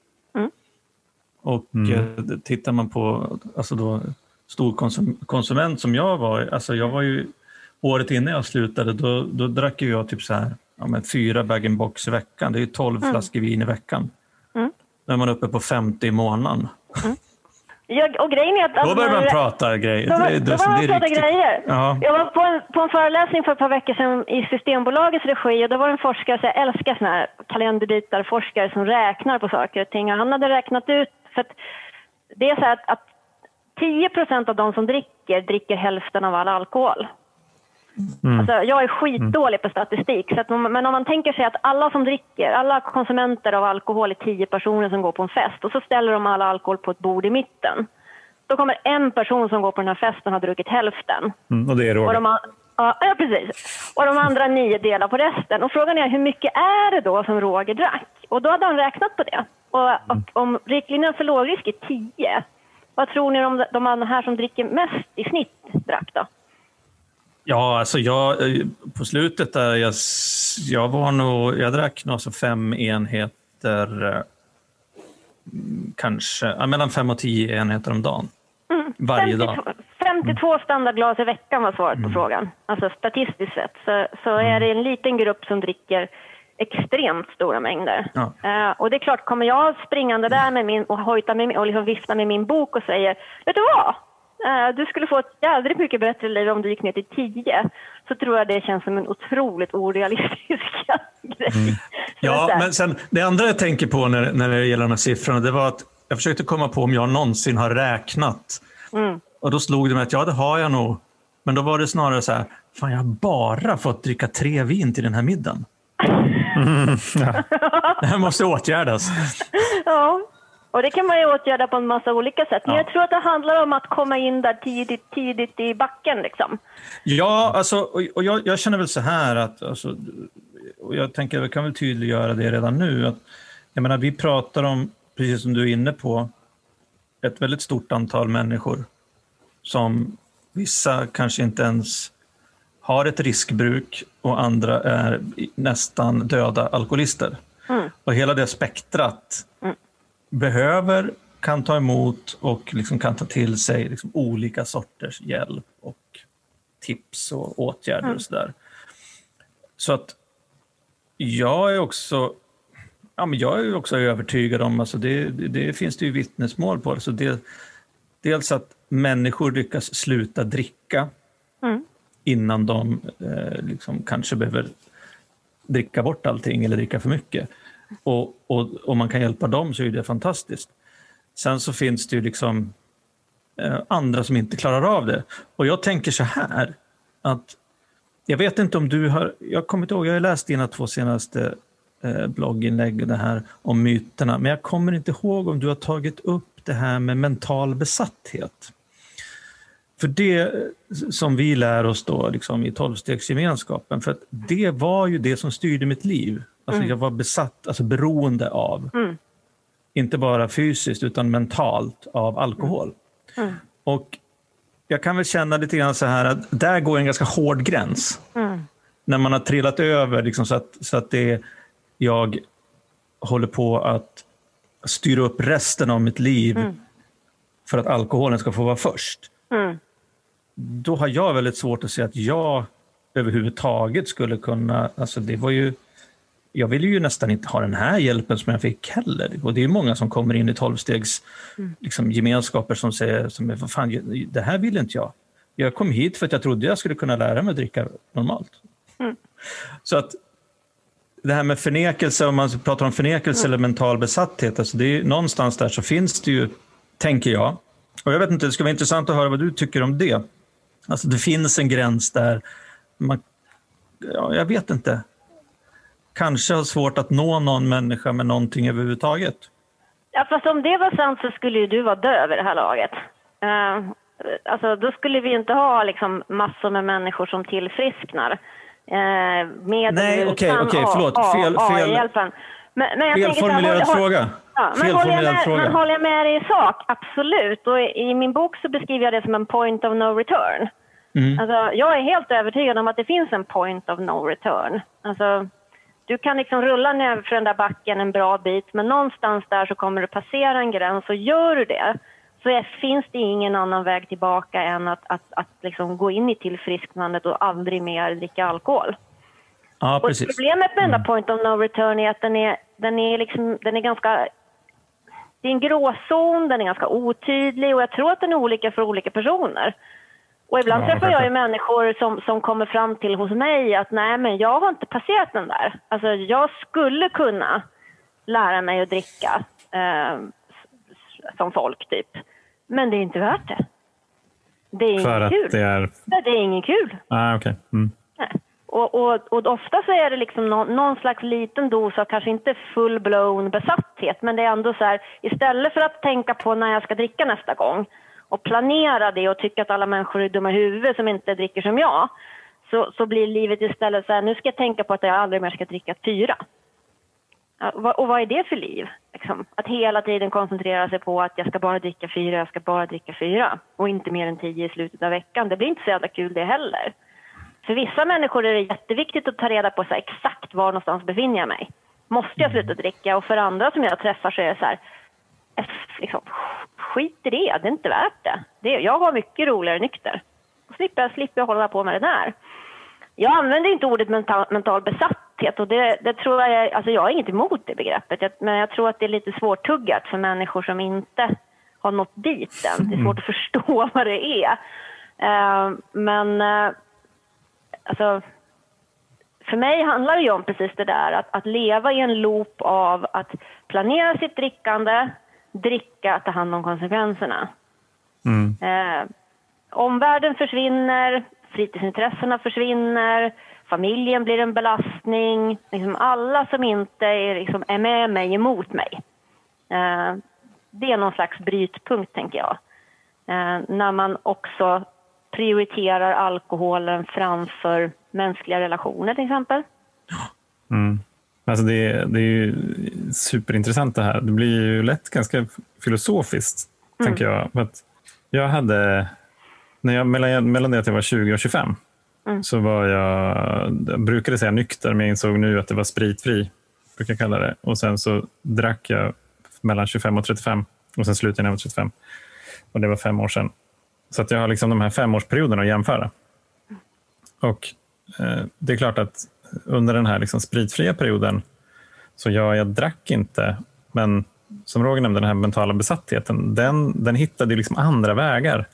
Och mm. Eh, tittar man på alltså då, storkonsument som jag var, alltså jag var ju året innan jag slutade, då, då drack jag typ så här, ja, men fyra bag-in-box i veckan. Det är 12 mm. flaskor vin i veckan. Mm. Då är man uppe på 50 i månaden. Mm. Jag, och grejen är att... Då börjar man prata grejer. Då, det, då börjar man prata riktigt. grejer. Ja. Jag var på en, på en föreläsning för ett par veckor sedan i Systembolagets regi och då var det en forskare, så jag älskar såna här kalenderbitar, forskare som räknar på saker och ting. Och han hade räknat ut, att det är så att, att 10 procent av de som dricker, dricker hälften av all alkohol. Mm. Alltså, jag är skitdålig på statistik, så att, men om man tänker sig att alla som dricker, alla konsumenter av alkohol är tio personer som går på en fest och så ställer de alla alkohol på ett bord i mitten. Då kommer en person som går på den här festen ha druckit hälften. Mm, och det är Roger. Och de, ja, precis. Och de andra nio delar på resten. Och frågan är hur mycket är det då som Roger drack? Och då hade han räknat på det. Och, och mm. om riktlinjen för lågrisk är tio, vad tror ni om de, här som dricker mest i snitt drack då? Ja, alltså jag, eh, på slutet där, jag, jag var nog, jag drack nog alltså fem enheter, eh, kanske, mellan fem och tio enheter om dagen. Mm. Varje 52, dag. 52 standardglas i veckan var svaret på mm. frågan. Alltså statistiskt sett så, så är mm. det en liten grupp som dricker extremt stora mängder. Ja. Uh, och det är klart, kommer jag springande där med min, och hojta med, och liksom vifta med min bok och säger, vet du vad? Eh, du skulle få ett jädrigt mycket bättre liv om du gick ner till 10. Så tror jag det känns som en otroligt orealistisk grej. Mm. Ja, men sen, det andra jag tänker på när, när det gäller de här siffrorna, det var att jag försökte komma på om jag någonsin har räknat. Mm. Och då slog det mig att ja, det har jag nog. Men då var det snarare så här, fan jag har bara fått dricka tre vin till den här middagen. Mm, ja. Det här måste åtgärdas. ja, och det kan man ju åtgärda på en massa olika sätt. Men ja. jag tror att det handlar om att komma in där tidigt, tidigt i backen. Liksom. Ja, alltså, och jag, jag känner väl så här att, alltså, och jag tänker att vi kan väl tydliggöra det redan nu. Att, jag menar, vi pratar om, precis som du är inne på, ett väldigt stort antal människor som vissa kanske inte ens har ett riskbruk och andra är nästan döda alkoholister. Mm. Och hela det spektrat mm. behöver, kan ta emot och liksom kan ta till sig liksom olika sorters hjälp och tips och åtgärder mm. och sådär. Så att jag är också Ja, men jag är också övertygad om, alltså det, det, det finns det ju vittnesmål på, alltså det, dels att människor lyckas sluta dricka mm innan de eh, liksom kanske behöver dricka bort allting eller dricka för mycket. Och, och om man kan hjälpa dem så är det fantastiskt. Sen så finns det ju liksom eh, andra som inte klarar av det. Och jag tänker så här, att jag vet inte om du har, jag kommer inte ihåg, jag har läst dina två senaste eh, blogginlägg det här om myterna, men jag kommer inte ihåg om du har tagit upp det här med mental besatthet. För det som vi lär oss då liksom, i tolvstegsgemenskapen, för att det var ju det som styrde mitt liv. Alltså mm. Jag var besatt, alltså beroende av, mm. inte bara fysiskt utan mentalt, av alkohol. Mm. mm. Och jag kan väl känna lite grann så här att där går en ganska hård gräns. Mm. När man har trillat över liksom, så, att, så att det jag håller på att styra upp resten av mitt liv mm. för att alkoholen ska få vara först. Mm. Då har jag väldigt svårt att se att jag överhuvudtaget skulle kunna... Alltså det var ju, jag ville ju nästan inte ha den här hjälpen som jag fick heller. Och det är många som kommer in i tolvstegs mm. liksom, gemenskaper som säger som, vad fan, det här vill inte jag. Jag kom hit för att jag trodde jag skulle kunna lära mig att dricka normalt. Mm. Så att det här med förnekelse, om man pratar om förnekelse mm. eller mental besatthet, alltså det är, någonstans där så finns det ju, tänker jag, och jag vet inte, det skulle vara intressant att höra vad du tycker om det. Alltså det finns en gräns där man, ja, jag vet inte, kanske har svårt att nå någon människa med någonting överhuvudtaget. Ja, fast om det var sant så skulle ju du vara död vid det här laget. Uh, alltså, då skulle vi inte ha liksom, massor med människor som tillfrisknar. Eh, med Nej, okej, okay, okay, förlåt. Fel, fel, men, men jag felformulerad här, fråga. Ja, men, håller jag med, men håller jag med dig i sak? Absolut. Och i min bok så beskriver jag det som en point of no return. Mm. Alltså, jag är helt övertygad om att det finns en point of no return. Alltså, du kan liksom rulla ner för den där backen en bra bit, men någonstans där så kommer du passera en gräns och gör du det så är, finns det ingen annan väg tillbaka än att, att, att liksom gå in i tillfrisknandet och aldrig mer dricka alkohol. Ja, och problemet med den där mm. point of no return är att den är, den är, liksom, den är ganska... Det är en gråzon, den är ganska otydlig och jag tror att den är olika för olika personer. Och ibland ja, träffar jag ju människor som, som kommer fram till hos mig att nej men jag har inte passerat den där. Alltså jag skulle kunna lära mig att dricka. Eh, som folk typ. Men det är inte värt det. Det är För inget kul. Det är... det är inget kul. Ah, okay. Mm. Och, och, och, ofta så är det liksom någon, någon, slags liten dos av kanske inte full-blown besatthet, men det är ändå så här, istället för att tänka på när jag ska dricka nästa gång och planera det och tycka att alla människor är dumma i huvudet som inte dricker som jag, så, så blir livet istället så här, nu ska jag tänka på att jag aldrig mer ska dricka fyra. Och vad är det för liv? Liksom, att hela tiden koncentrera sig på att jag ska bara dricka fyra, jag ska bara dricka fyra och inte mer än tio i slutet av veckan. Det blir inte så jävla kul det heller. För vissa människor är det jätteviktigt att ta reda på så exakt var någonstans befinner jag mig. Måste jag sluta dricka? Och för andra som jag träffar så är det så här, liksom, skit i det, det är inte värt det. det jag har mycket roligare nykter. Då slipper jag, slipper jag hålla på med det där. Jag använder inte ordet mental, mental besatthet och det, det, tror jag, alltså jag har inget emot det begreppet, jag, men jag tror att det är lite svårtuggat för människor som inte har nått dit än. Det är svårt att förstå vad det är. Uh, men uh, alltså, för mig handlar det ju om precis det där, att, att leva i en loop av att planera sitt drickande, dricka, ta hand om konsekvenserna. Mm. Uh, omvärlden försvinner, fritidsintressena försvinner, familjen blir en belastning. Liksom alla som inte är, liksom, är med mig emot mig. Eh, det är någon slags brytpunkt, tänker jag. Eh, när man också prioriterar alkoholen framför mänskliga relationer, till exempel. Mm. Alltså det, det är ju superintressant det här. Det blir ju lätt ganska filosofiskt, mm. tänker jag. För att jag hade, när jag, mellan, mellan det att jag var 20 och 25 mm. så var jag, jag brukade säga nykter, men jag insåg nu att det var spritfri. Brukar jag kalla det. Och sen så drack jag mellan 25 och 35 och sen slutade jag när jag var 35. Och det var fem år sedan. Så att jag har liksom de här femårsperioderna att jämföra. Och eh, det är klart att under den här liksom spritfria perioden, så ja, jag drack inte, men som Roger nämnde, den här mentala besattheten, den, den hittade liksom andra vägar.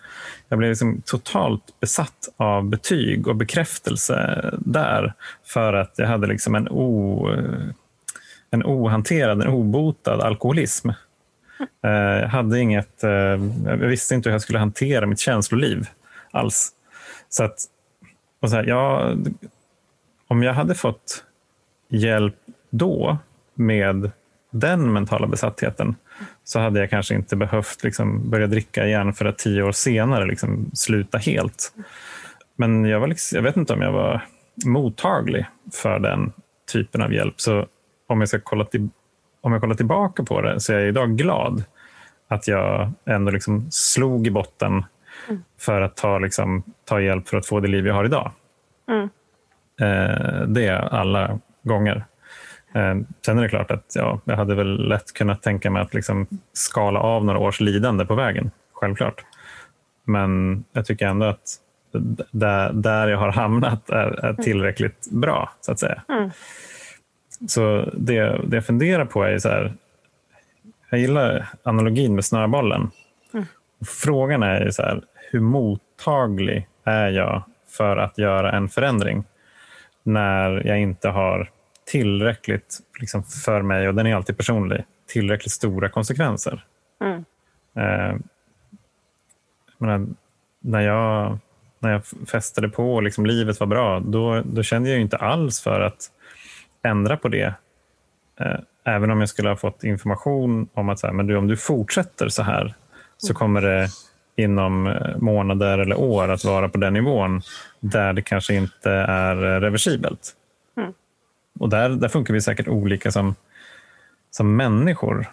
Jag blev liksom totalt besatt av betyg och bekräftelse där för att jag hade liksom en, o, en ohanterad, en obotad alkoholism. Eh, jag, hade inget, eh, jag visste inte hur jag skulle hantera mitt känsloliv alls. Så att, och så här, jag, om jag hade fått hjälp då med den mentala besattheten så hade jag kanske inte behövt liksom börja dricka igen för att tio år senare liksom sluta helt. Men jag, var liksom, jag vet inte om jag var mottaglig för den typen av hjälp. Så om jag ska kolla, till, om jag kollar tillbaka på det så är jag idag glad att jag ändå liksom slog i botten för att ta, liksom, ta hjälp för att få det liv jag har idag. Mm. Eh, det alla gånger. Eh, sen är det klart att ja, jag hade väl lätt kunnat tänka mig att liksom skala av några års lidande på vägen. Självklart. Men jag tycker ändå att där, där jag har hamnat är, är tillräckligt bra, så att säga. Mm. Så det, det jag funderar på är så här, jag gillar analogin med snöbollen. Mm. Frågan är så här, hur mottaglig är jag för att göra en förändring? när jag inte har tillräckligt liksom för mig, och den är alltid personlig, tillräckligt stora konsekvenser. Mm. Eh, menar, när, jag, när jag festade på och liksom livet var bra, då, då kände jag inte alls för att ändra på det. Eh, även om jag skulle ha fått information om att så här, men du, om du fortsätter så här så mm. kommer det inom eh, månader eller år att vara på den nivån där det kanske inte är eh, reversibelt. Mm. Och där, där funkar vi säkert olika som, som människor,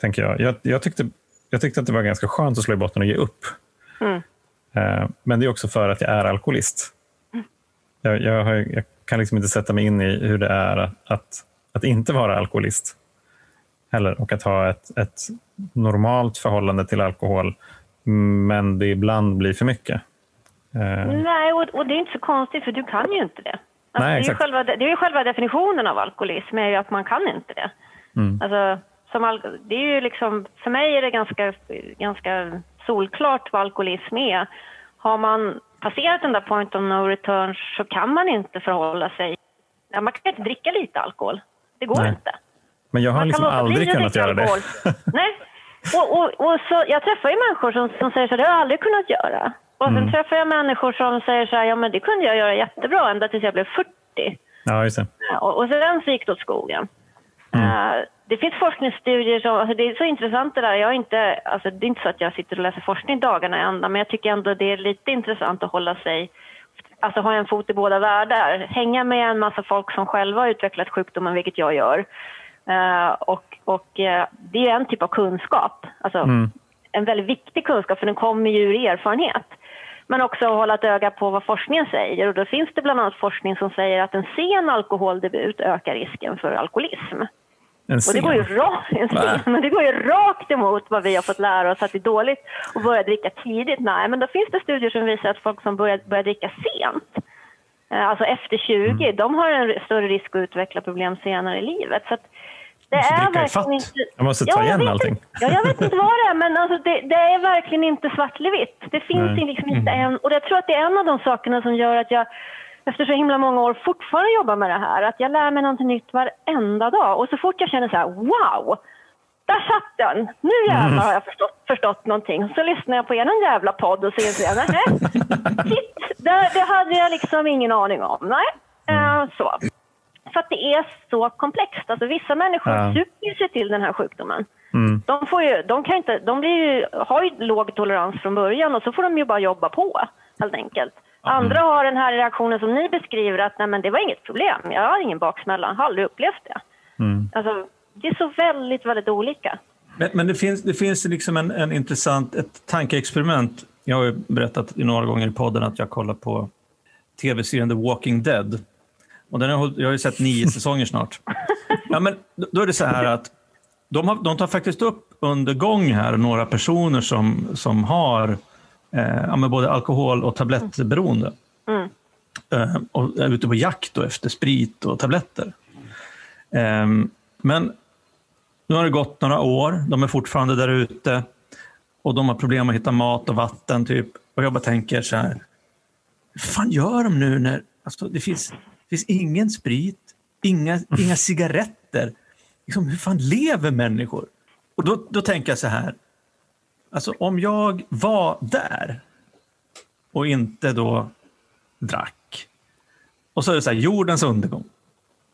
tänker jag. Jag, jag, tyckte, jag tyckte att det var ganska skönt att slå i botten och ge upp. Mm. Men det är också för att jag är alkoholist. Jag, jag, har, jag, kan liksom inte sätta mig in i hur det är att, att, att inte vara alkoholist. Heller, och att ha ett, ett normalt förhållande till alkohol men det ibland blir för mycket. Eh. Nej, och, och, det är inte så konstigt för du kan ju inte det. Alltså, Nej, det, är ju själva, det är själva definitionen av alkoholism, är ju att man kan inte det. Mm. Alltså, som det är ju liksom, för mig är det ganska, ganska solklart vad alkoholism är. Har man passerat den där point of no return så kan man inte förhålla sig... Ja, man kan inte dricka lite alkohol. Det går Nej. inte. Men jag har man liksom aldrig kunnat göra det. Nej, och, och, och, så, jag träffar ju människor som, som säger så det har jag aldrig kunnat göra. Och sen mm. träffar jag människor som säger så här, ja men det kunde jag göra jättebra ända tills jag blev 40. Ja, just det. Och, och sen så gick det åt skogen. Mm. Uh, det finns forskningsstudier som, alltså det är så intressant det där. Jag inte, alltså det är inte så att jag sitter och läser forskning dagarna i ända, men jag tycker ändå det är lite intressant att hålla sig, alltså ha en fot i båda världar. Hänga med en massa folk som själva har utvecklat sjukdomen, vilket jag gör. Uh, och och uh, det är en typ av kunskap, alltså mm. en väldigt viktig kunskap för den kommer ju ur erfarenhet. Men också att hålla ett öga på vad forskningen säger och då finns det bland annat forskning som säger att en sen alkoholdebut ökar risken för alkoholism. En sen? Och det går ju rakt, men det går ju rakt emot vad vi har fått lära oss att det är dåligt att börja dricka tidigt. Nej, men då finns det studier som visar att folk som börjar, börjar dricka sent Eh, alltså efter 20, mm. de har en större risk att utveckla problem senare i livet. Så det är verkligen inte... Jag måste ta ja, igen allting. Ja, jag vet inte vad det är, men alltså det, det är verkligen inte svart eller vitt. Det finns liksom inte mm. en... Och jag tror att det är en av de sakerna som gör att jag efter så himla många år fortfarande jobbar med det här. Att jag lär mig någonting nytt varenda dag. Och så fort jag känner så här, wow! där satt den. Nu jävlar har jag förstått, förstått någonting. Så lyssnar jag på er jävla podd och så inser jag, nej, shit, det, det hade jag liksom ingen aning om. Nej, uh, så. För att det är så komplext. Alltså vissa människor Ja. super sig till den här sjukdomen. Mm. De, får ju, de, kan inte, de blir ju, har ju låg tolerans från början och så får de ju bara jobba på, helt enkelt. Andra har den här reaktionen som ni beskriver, att nej, men det var inget problem, jag har ingen baksmälla, har aldrig upplevt det. Mm. Alltså, det är så väldigt, väldigt olika. Men, men det finns, det finns liksom en, en intressant ett tankeexperiment. Jag har ju berättat några gånger i podden att jag kollar på tv-serien The Walking Dead. Och den har, jag har ju sett nio säsonger snart. Ja, men då- då är det så här att de, har, de tar faktiskt upp under gång här några personer som, som har eh, men både alkohol och tablettberoende. Mm. Eh, och är ute på jakt efter sprit och tabletter. Ehm, men nu har det gått några år, de är fortfarande där ute och de har problem att hitta mat och vatten. typ. Och jag bara tänker så här, vad fan gör de nu när alltså, det, finns, det finns ingen sprit, inga, inga cigaretter. Liksom, hur fan lever människor? Och då, då tänker jag så här, alltså om jag var där och inte då drack och så är det så här, jordens undergång.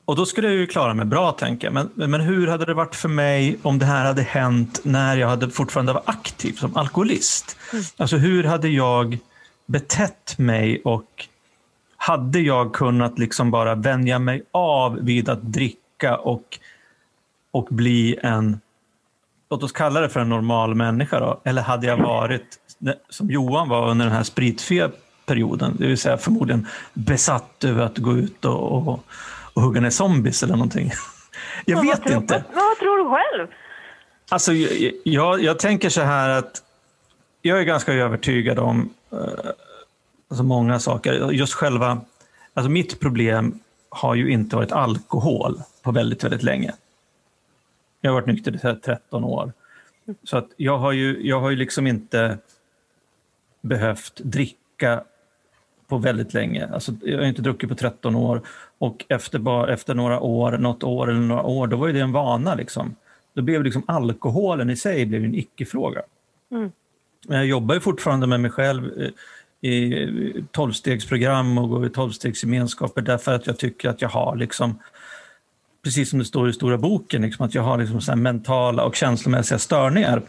Och då skulle jag ju klara mig bra, tänker jag. Men, men hur hade det varit för mig om det här hade hänt när jag hade fortfarande var aktiv som alkoholist? Alltså hur hade jag betett mig och hade jag kunnat liksom bara vänja mig av vid att dricka och, och bli en, låt oss kalla det för en normal människa då? Eller hade jag varit, som Johan var under den här spritfria perioden, det vill säga förmodligen besatt över att gå ut och, och, och hugga ner zombies eller någonting. Jag Vad vet tror- inte. Vad, vad tror du själv? Alltså, jag, jag, jag tänker så här att jag är ganska övertygad om eh, alltså många saker. Just själva, alltså mitt problem har ju inte varit alkohol på väldigt, väldigt länge. Jag har varit nykter i så här 13 år. Så att jag har ju, jag har ju liksom inte behövt dricka på väldigt länge. Alltså, jag har inte druckit på 13 år och efter, bara, efter några år, något år eller några år, då var ju det en vana. Liksom. Då blev liksom alkoholen i sig blev en icke-fråga. Mm. Men Jag jobbar ju fortfarande med mig själv eh, i tolvstegsprogram och går i tolvstegsgemenskaper därför att jag tycker att jag har, liksom, precis som det står i stora boken, liksom, att jag har liksom så här mentala och känslomässiga störningar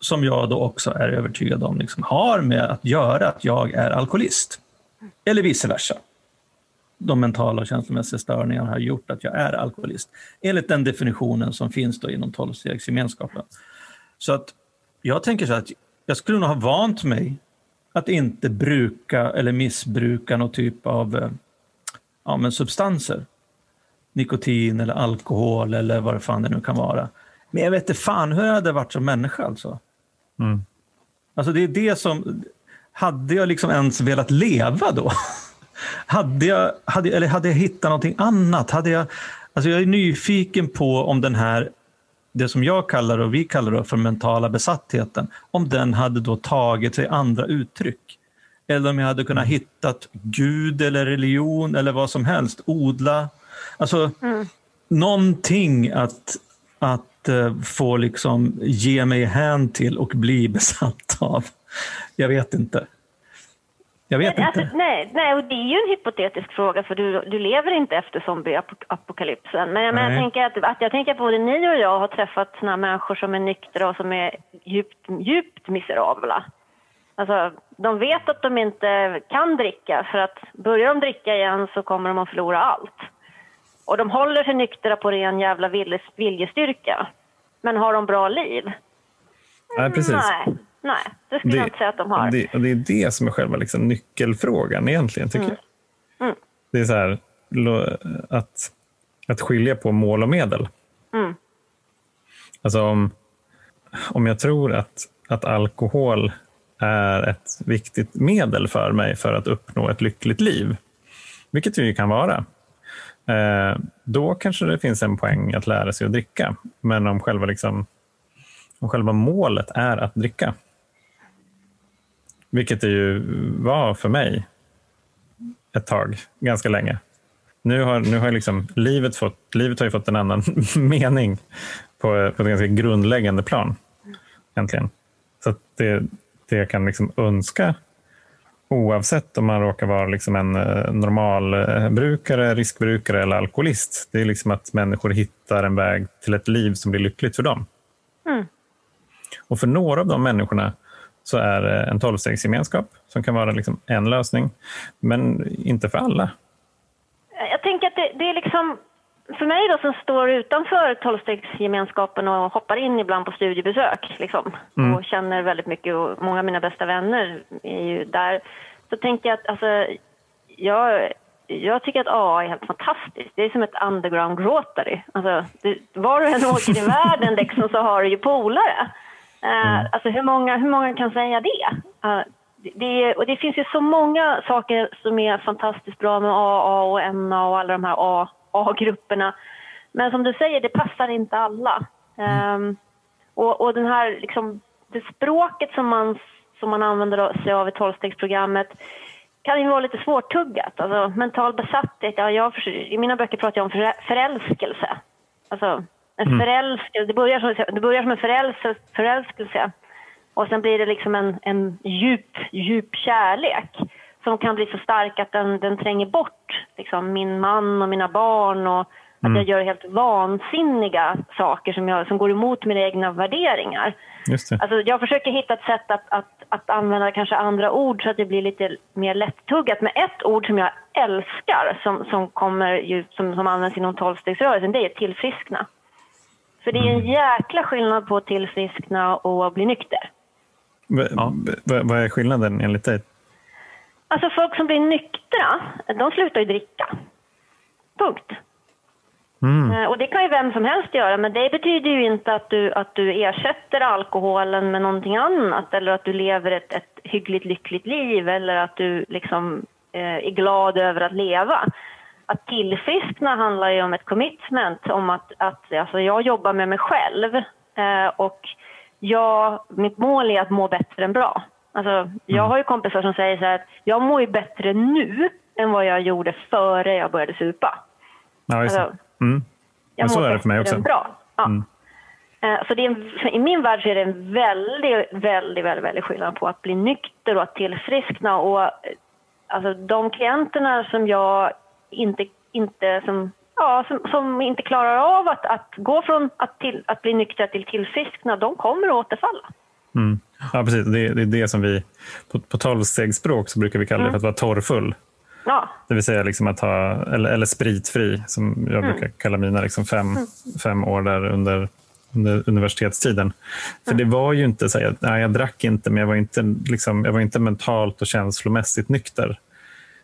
som jag då också är övertygad om liksom, har med att göra att jag är alkoholist. Eller vice versa. De mentala och känslomässiga störningarna har gjort att jag är alkoholist. Enligt den definitionen som finns då inom tolvstegsgemenskapen. Så att jag tänker så att jag skulle nog ha vant mig att inte bruka eller missbruka någon typ av eh, ja, men substanser. Nikotin eller alkohol eller vad det fan det nu kan vara. Men jag vet inte fan hur jag hade varit som människa alltså. Mm. Alltså det är det som... Hade jag liksom ens velat leva då? hade, jag, hade, eller hade jag hittat någonting annat? Hade jag, alltså jag är nyfiken på om den här, det som jag kallar och vi kallar för mentala besattheten, om den hade då tagit sig andra uttryck. Eller om jag hade kunnat hittat Gud eller religion eller vad som helst, odla. Alltså någonting att, att eh, få liksom ge mig hän till och bli besatt av. Jag vet inte. Jag vet Alltså, inte. nej, nej, och det är ju en hypotetisk fråga för du, du lever inte efter zombieapokalypsen. Men, jag- men jag Nej. tänker att, att jag tänker att både ni och jag har träffat såna människor som är nyktra och som är djupt, djupt miserabla. Alltså, de vet att de inte kan dricka för att börjar de dricka igen så kommer de att förlora allt. Och de håller sig nyktra på ren jävla vilje, viljestyrka. Men har de bra liv? Nej, precis. Nej, nej, det skulle jag inte säga att de har. Det, och det är det som är själva liksom nyckelfrågan egentligen, tycker jag. Mm. Det är så här, att, att skilja på mål och medel. Mm. Alltså om, om jag tror att, att alkohol är ett viktigt medel för mig för att uppnå ett lyckligt liv, vilket det ju kan vara, Eh, då kanske det finns en poäng att lära sig att dricka. Men om själva, liksom, om själva målet är att dricka, vilket det ju var för mig ett tag, ganska länge. Nu har, nu har liksom livet, fått, livet har ju fått en annan mening. på, på ett ganska grundläggande plan. Egentligen. Så det, det jag kan liksom önska oavsett om man råkar vara liksom en eh, normalbrukare, riskbrukare eller alkoholist. Det är liksom att människor hittar en väg till ett liv som blir lyckligt för dem. Mm. Och för några av de människorna så är det en tolvstegsgemenskap som kan vara liksom en lösning, men inte för alla. Jag tänker att det, det är liksom, för mig då som står utanför tolvstegsgemenskapen och hoppar in ibland på studiebesök liksom, Mm. och känner väldigt mycket och många av mina bästa vänner är ju där. Så tänker jag att alltså, jag, jag tycker att AA är helt fantastiskt. Det är som ett underground Rotary. Alltså, det, var du än åker i världen liksom, så har du ju polare. Eh, Alltså hur många, hur många kan säga det? Det- det, och det finns ju så många saker som är fantastiskt bra med AA och NA och alla de här A- A-grupperna. Men som du säger, det passar inte alla. Ehm, och, och den här, liksom, det språket som man, som man använder sig av i tolvstegsprogrammet kan ju vara lite svårtuggat. Alltså, mental besatthet, ja, jag, i mina böcker pratar jag om förä- förälskelse. Alltså, en förälskelse, det börjar som, det börjar som en förälskelse, förälskelse och sen blir det liksom en, en djup, djup kärlek som kan bli så stark att den, den tränger bort liksom, min man och mina barn och att jag gör helt vansinniga saker som, jag, som går emot mina egna värderingar. Just det. Alltså, jag försöker hitta ett sätt att, att, att använda kanske andra ord så att det blir lite mer lättuggat. Men ett ord som jag älskar som, som, kommer ju, som, som används inom tolvstegsrörelsen det är tillfriskna. För det är en jäkla skillnad på att tillfriskna och att bli nykter. V- Ja. vad är skillnaden enligt dig? Alltså folk som blir nyktra, de slutar ju dricka. Punkt. Mm. Eh, Och det kan ju vem som helst göra, men det betyder ju inte att du, att du ersätter alkoholen med någonting annat eller att du lever ett, ett hyggligt lyckligt liv eller att du liksom eh, är glad över att leva. Att tillfriskna handlar ju om ett commitment, om att, att alltså jag jobbar med mig själv eh, och jag, mitt mål är att må bättre än bra. Alltså, jag har ju kompisar som säger så här att jag mår ju bättre nu än vad jag gjorde före jag började supa. Ja, just. Alltså, Mm. jag så mår är det för mig också. Bra. Ja. Mm. Eh, Så det är I min värld så är det en väldigt, väldigt, väldigt, väldigt skillnad på att bli nykter och att tillfriskna. Och, eh, alltså, de klienterna som jag inte, inte, som, ja, som, som inte klarar av att, att gå från att, till, att bli nyktra till tillfriskna, de kommer att återfalla. Mm. Ja, precis. Det, det är det som vi på, på tolvstegsspråk så brukar vi kalla det för att vara torrfull. Ja, Det vill säga liksom att ha, eller, eller spritfri, som jag brukar kalla mina liksom fem, fem år där under, under universitetstiden. För det var ju inte så här, nej, jag drack inte, men jag var inte, liksom, jag var inte mentalt och känslomässigt nykter.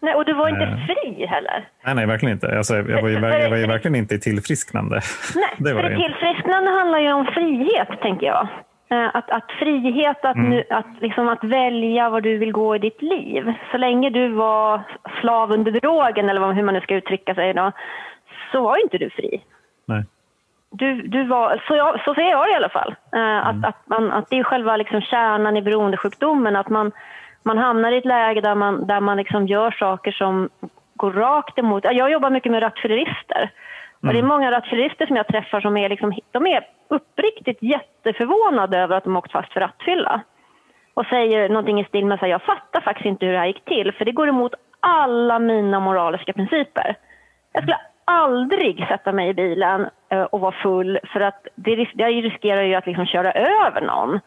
Nej, och du var inte Nej. fri heller. Nej, nej verkligen inte. Alltså, jag, var ju, jag var ju verkligen inte i tillfrisknande. Nej, det var för det tillfrisknande handlar ju om frihet, tänker jag. Eh, Att, att frihet, att, Mm. nu, att, liksom att välja vad du vill gå i ditt liv. Så länge du var slav under drogen, eller hur man nu ska uttrycka sig då, så var inte du fri. Nej. Du, du var, så, jag, så ser jag det i alla fall. Eh, Att, att, man, att det är själva liksom kärnan i beroendesjukdomen. Att man, man hamnar i ett läge där man, där man liksom gör saker som går rakt emot... Jag jobbar mycket med rattfyllerister. Och det är många rattfyllerister som jag träffar som är, liksom, de är uppriktigt jätteförvånade över att de åkt fast för rattfylla. Och säger någonting i stil med att jag fattar faktiskt inte hur det här gick till för det går emot alla mina moraliska principer. Jag skulle aldrig sätta mig i bilen eh, och vara full för att det, riskerar ju att liksom köra över någon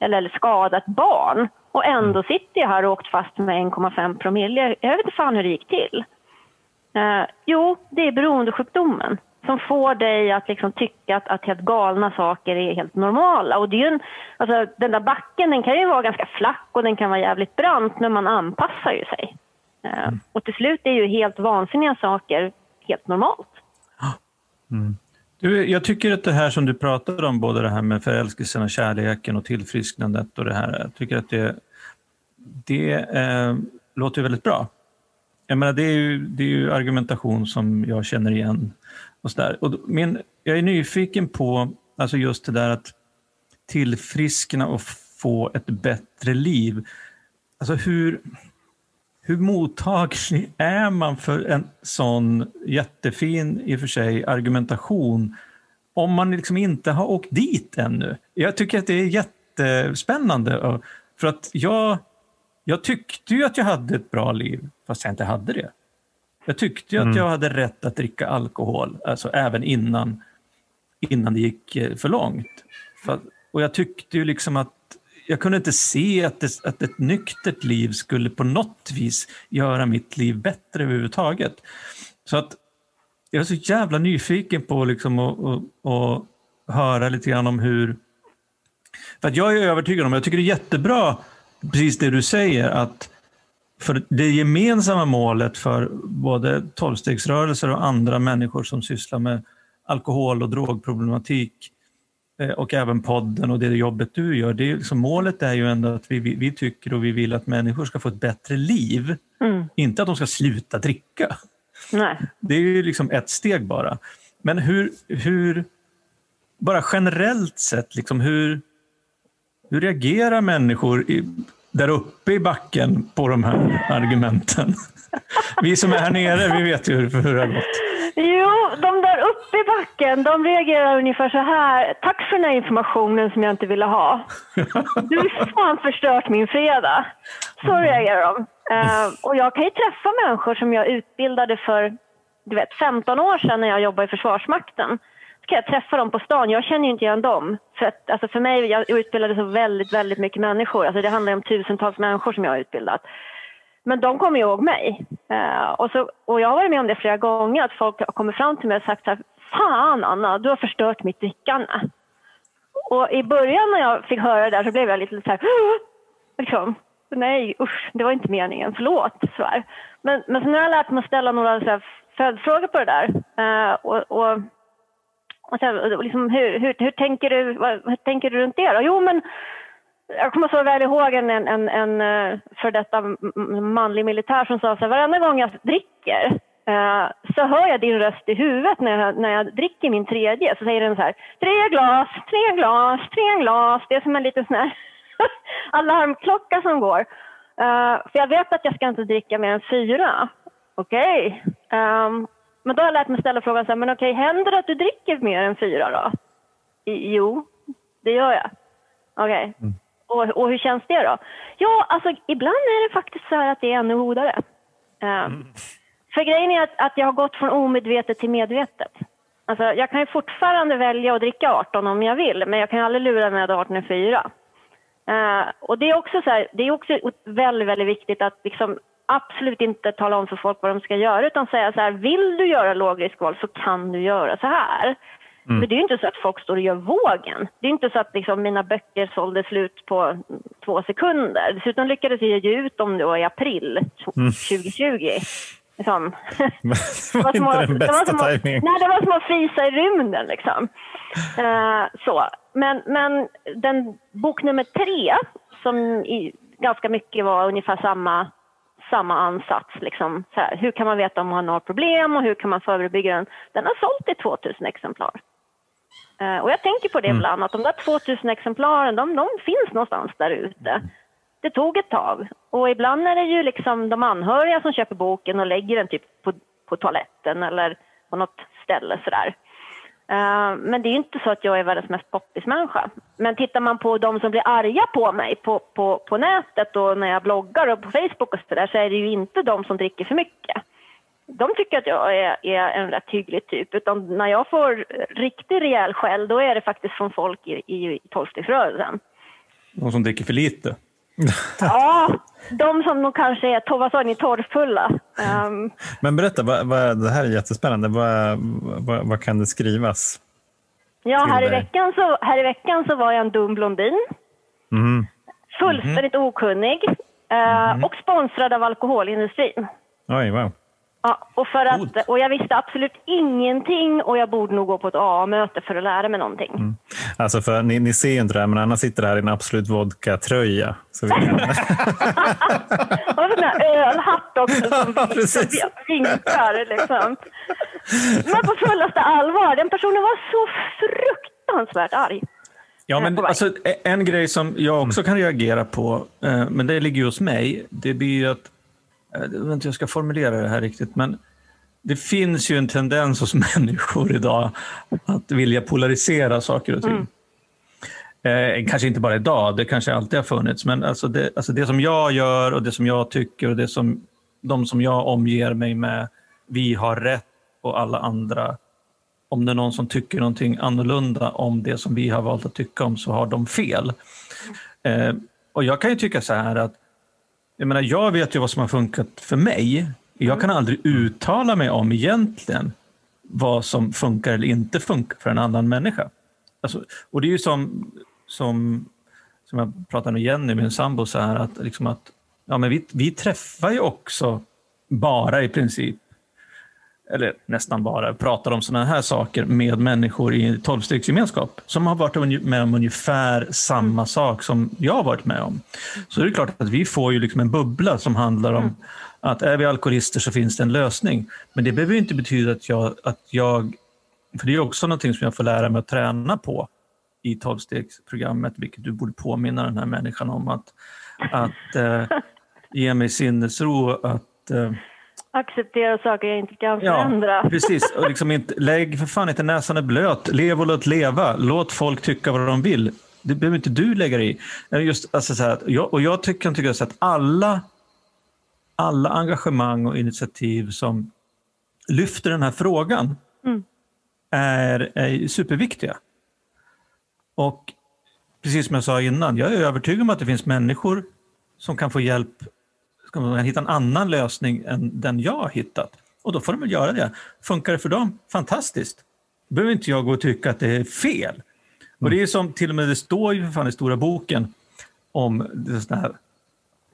eller, eller skada ett barn. Och ändå sitter jag här och åkt fast med 1,5 promille. Jag vet inte fan hur det gick till. Eh, jo, det är beroendesjukdomen som får dig att liksom tycka att, att helt galna saker är helt normala. Och det är en, alltså, den där backen den kan ju vara ganska flack och den kan vara jävligt brant, men man anpassar ju sig. Eh, Och till slut är ju helt vansinniga saker helt normalt. Du, jag tycker att det här som du pratade om, både det här med förälskelsen och kärleken och tillfrisknandet och det här, jag tycker att det, det eh, låter väldigt bra. Jag menar, det är, ju, det är ju argumentation som jag känner igen. Och så där. Och min, jag är nyfiken på alltså just det där att tillfriskna och få ett bättre liv. Alltså hur, hur mottaglig är man för en sån jättefin i och för sig argumentation om man liksom inte har åkt dit ännu. Jag tycker att det är jättespännande. För att jag, jag tyckte ju att jag hade ett bra liv, fast jag inte hade det. Jag tyckte ju mm. att jag hade rätt att dricka alkohol, alltså även innan, innan det gick eh, för långt. För, och jag tyckte ju liksom att jag kunde inte se att, det, att ett nyktert liv skulle på något vis göra mitt liv bättre överhuvudtaget. Så att jag är så jävla nyfiken på liksom att, att höra lite grann om hur... För att jag är övertygad om, jag tycker det är jättebra, precis det du säger, att för det gemensamma målet för både tolvstegsrörelser och andra människor som sysslar med alkohol och drogproblematik eh, och även podden och det jobbet du gör, det är liksom, målet är ju ändå att vi, vi, vi, tycker och vi vill att människor ska få ett bättre liv. Mm. Inte att de ska sluta dricka. Nej. Det är ju liksom ett steg bara. Men hur, hur bara generellt sett, liksom hur, hur reagerar människor i, där uppe i backen på de här argumenten? Vi som är här nere, vi vet ju hur, hur det har gått. Jo, de där uppe i backen, de reagerar ungefär så här. Tack för den här informationen som jag inte ville ha. Du har fan förstört min fredag. Så reagerar de. Uh, och jag kan ju träffa människor som jag utbildade för du vet, 15 år sedan när jag jobbade i Försvarsmakten. Kan jag träffa dem på stan. Jag känner ju inte igen dem. För, att, alltså för mig, jag utbildade så väldigt, väldigt mycket människor. Alltså det handlar om tusentals människor som jag har utbildat. Men de kommer ihåg mig. Uh, och, så, och jag har varit med om det flera gånger, att folk har kommit fram till mig och sagt så här, Fan Anna, du har förstört mitt drickande. Och i början när jag fick höra det där så blev jag lite så här, liksom, nej usch, det var inte meningen, förlåt. Så här. Men, men sen har jag lärt mig att ställa några så här, följdfrågor på det där. Uh, och, och, och så, liksom, hur, hur, hur, tänker du, vad, hur tänker du runt det då? Jo, men jag kommer så väl ihåg en, en, en, en eh, för detta manlig militär som sa så här, varenda gång jag dricker eh, så hör jag din röst i huvudet när jag, när jag dricker min tredje. Så säger den så här, tre glas, tre glas, tre glas. Det är som en liten sån här alarmklocka som går. Eh, för jag vet att jag ska inte dricka mer än fyra. Okej. Okay. Um, men då har jag lärt mig ställa frågan så här, men okej, händer det att du dricker mer än fyra då? I, jo, det gör jag. Okej. Okay. Mm. Och, och hur känns det då? Ja, alltså ibland är det faktiskt så att det är ännu godare. Um, mm. För grejen är att, att jag har gått från omedvetet till medvetet. Alltså, jag kan ju fortfarande välja att dricka 18 om jag vill, men jag kan aldrig lura med att 18 är 4. Uh, och det är också, så här, det är också väldigt, väldigt viktigt att liksom absolut inte tala om för folk vad de ska göra utan säga så här, vill du göra lågriskval så kan du göra så här. Mm. För det är ju inte så att folk står och gör vågen. Det är inte så att liksom mina böcker sålde slut på två sekunder. Dessutom lyckades jag ge ut dem då i april mm. 2020. Liksom. det var inte den bästa det var tajmingen. Nej, det var som att frysa i rymden. Liksom. Uh, så. Men, men den bok nummer tre, som i, ganska mycket var ungefär samma samma ansats. Liksom, så här, hur kan man veta om man har problem och hur kan man förebygga den? Den har sålt i 2000 exemplar. Uh, och jag tänker på det mm. ibland, att de där 2000 exemplaren, de, de finns någonstans där ute. Det tog ett tag. Och ibland är det ju liksom de anhöriga som köper boken och lägger den typ på, på toaletten eller på något ställe sådär. Eh, men det är ju inte så att jag är världens mest poppismänniska. Men tittar man på de som blir arga på mig på, på, på nätet och när jag bloggar och på Facebook och sådär så är det ju inte de som dricker för mycket. De tycker att jag är, är en rätt hygglig typ. Utan när jag får riktig rejäl skäll då är det faktiskt från folk i, i, i tolvstegsrörelsen. De som dricker för lite? Ja, de som nog kanske är, vad sa ni, torrfulla. Um, Men berätta, vad, vad, det här är jättespännande. Vad, vad, vad kan det skrivas? Ja, här i, veckan så, här i veckan så var jag en dum blondin. Mm. Fullständigt mm. okunnig. Uh, mm. Och sponsrad av alkoholindustrin. Oj, wow. Ja, och, för att, och jag visste absolut ingenting och jag borde nog gå på ett AA-möte för att lära mig någonting. Mm. Alltså för, ni, ni ser ju inte det här, men Anna sitter här i en Absolut Vodka-tröja. Så vi kan... och en sån här ölhatt också som vinkar. Liksom. Men på fullaste allvar, den personen var så fruktansvärt arg. Ja, men alltså, en grej som jag också kan reagera på, eh, men det ligger hos mig, det blir ju att jag vet inte hur jag ska formulera det här riktigt, men det finns ju en tendens hos människor idag att vilja polarisera saker och ting. Mm. Eh, kanske inte bara idag, det kanske alltid har funnits, men alltså det, alltså det som jag gör och det som jag tycker och det som de som jag omger mig med, vi har rätt och alla andra. Om det är någon som tycker någonting annorlunda om det som vi har valt att tycka om så har de fel. Eh, och jag kan ju tycka så här att jag, menar, jag vet ju vad som har funkat för mig. Jag kan aldrig uttala mig om egentligen vad som funkar eller inte funkar för en annan människa. Alltså, och det är ju som, som, som jag pratade med Jenny, min sambo, så här att, liksom att ja, men vi, vi träffar ju också bara i princip, eller nästan bara, pratar om sådana här saker med människor i tolvstegsgemenskap som har varit med om ungefär samma sak som jag har varit med om. Så det är klart att vi får ju liksom en bubbla som handlar om mm. att är vi alkoholister så finns det en lösning. Men det behöver inte betyda att jag, att jag för det är också någonting som jag får lära mig att träna på i tolvstegsprogrammet, vilket du borde påminna den här människan om. Att, att eh, ge mig sinnesro att eh, Acceptera saker jag inte kan förändra. Ja, precis. Och liksom inte, lägg för fan inte näsan är blöt. Lev och låt leva. Låt folk tycka vad de vill. Det behöver inte du lägga dig i. Just, alltså så här, jag, och jag tycker, tycker att alla, alla engagemang och initiativ som lyfter den här frågan mm. är, är superviktiga. Och precis som jag sa innan, jag är övertygad om att det finns människor som kan få hjälp ska man hitta en annan lösning än den jag har hittat. Och då får de väl göra det. Funkar det för dem? Fantastiskt. Då behöver inte jag gå och tycka att det är fel. Mm. Och det är som till och med det står ju för fan i stora boken om det här,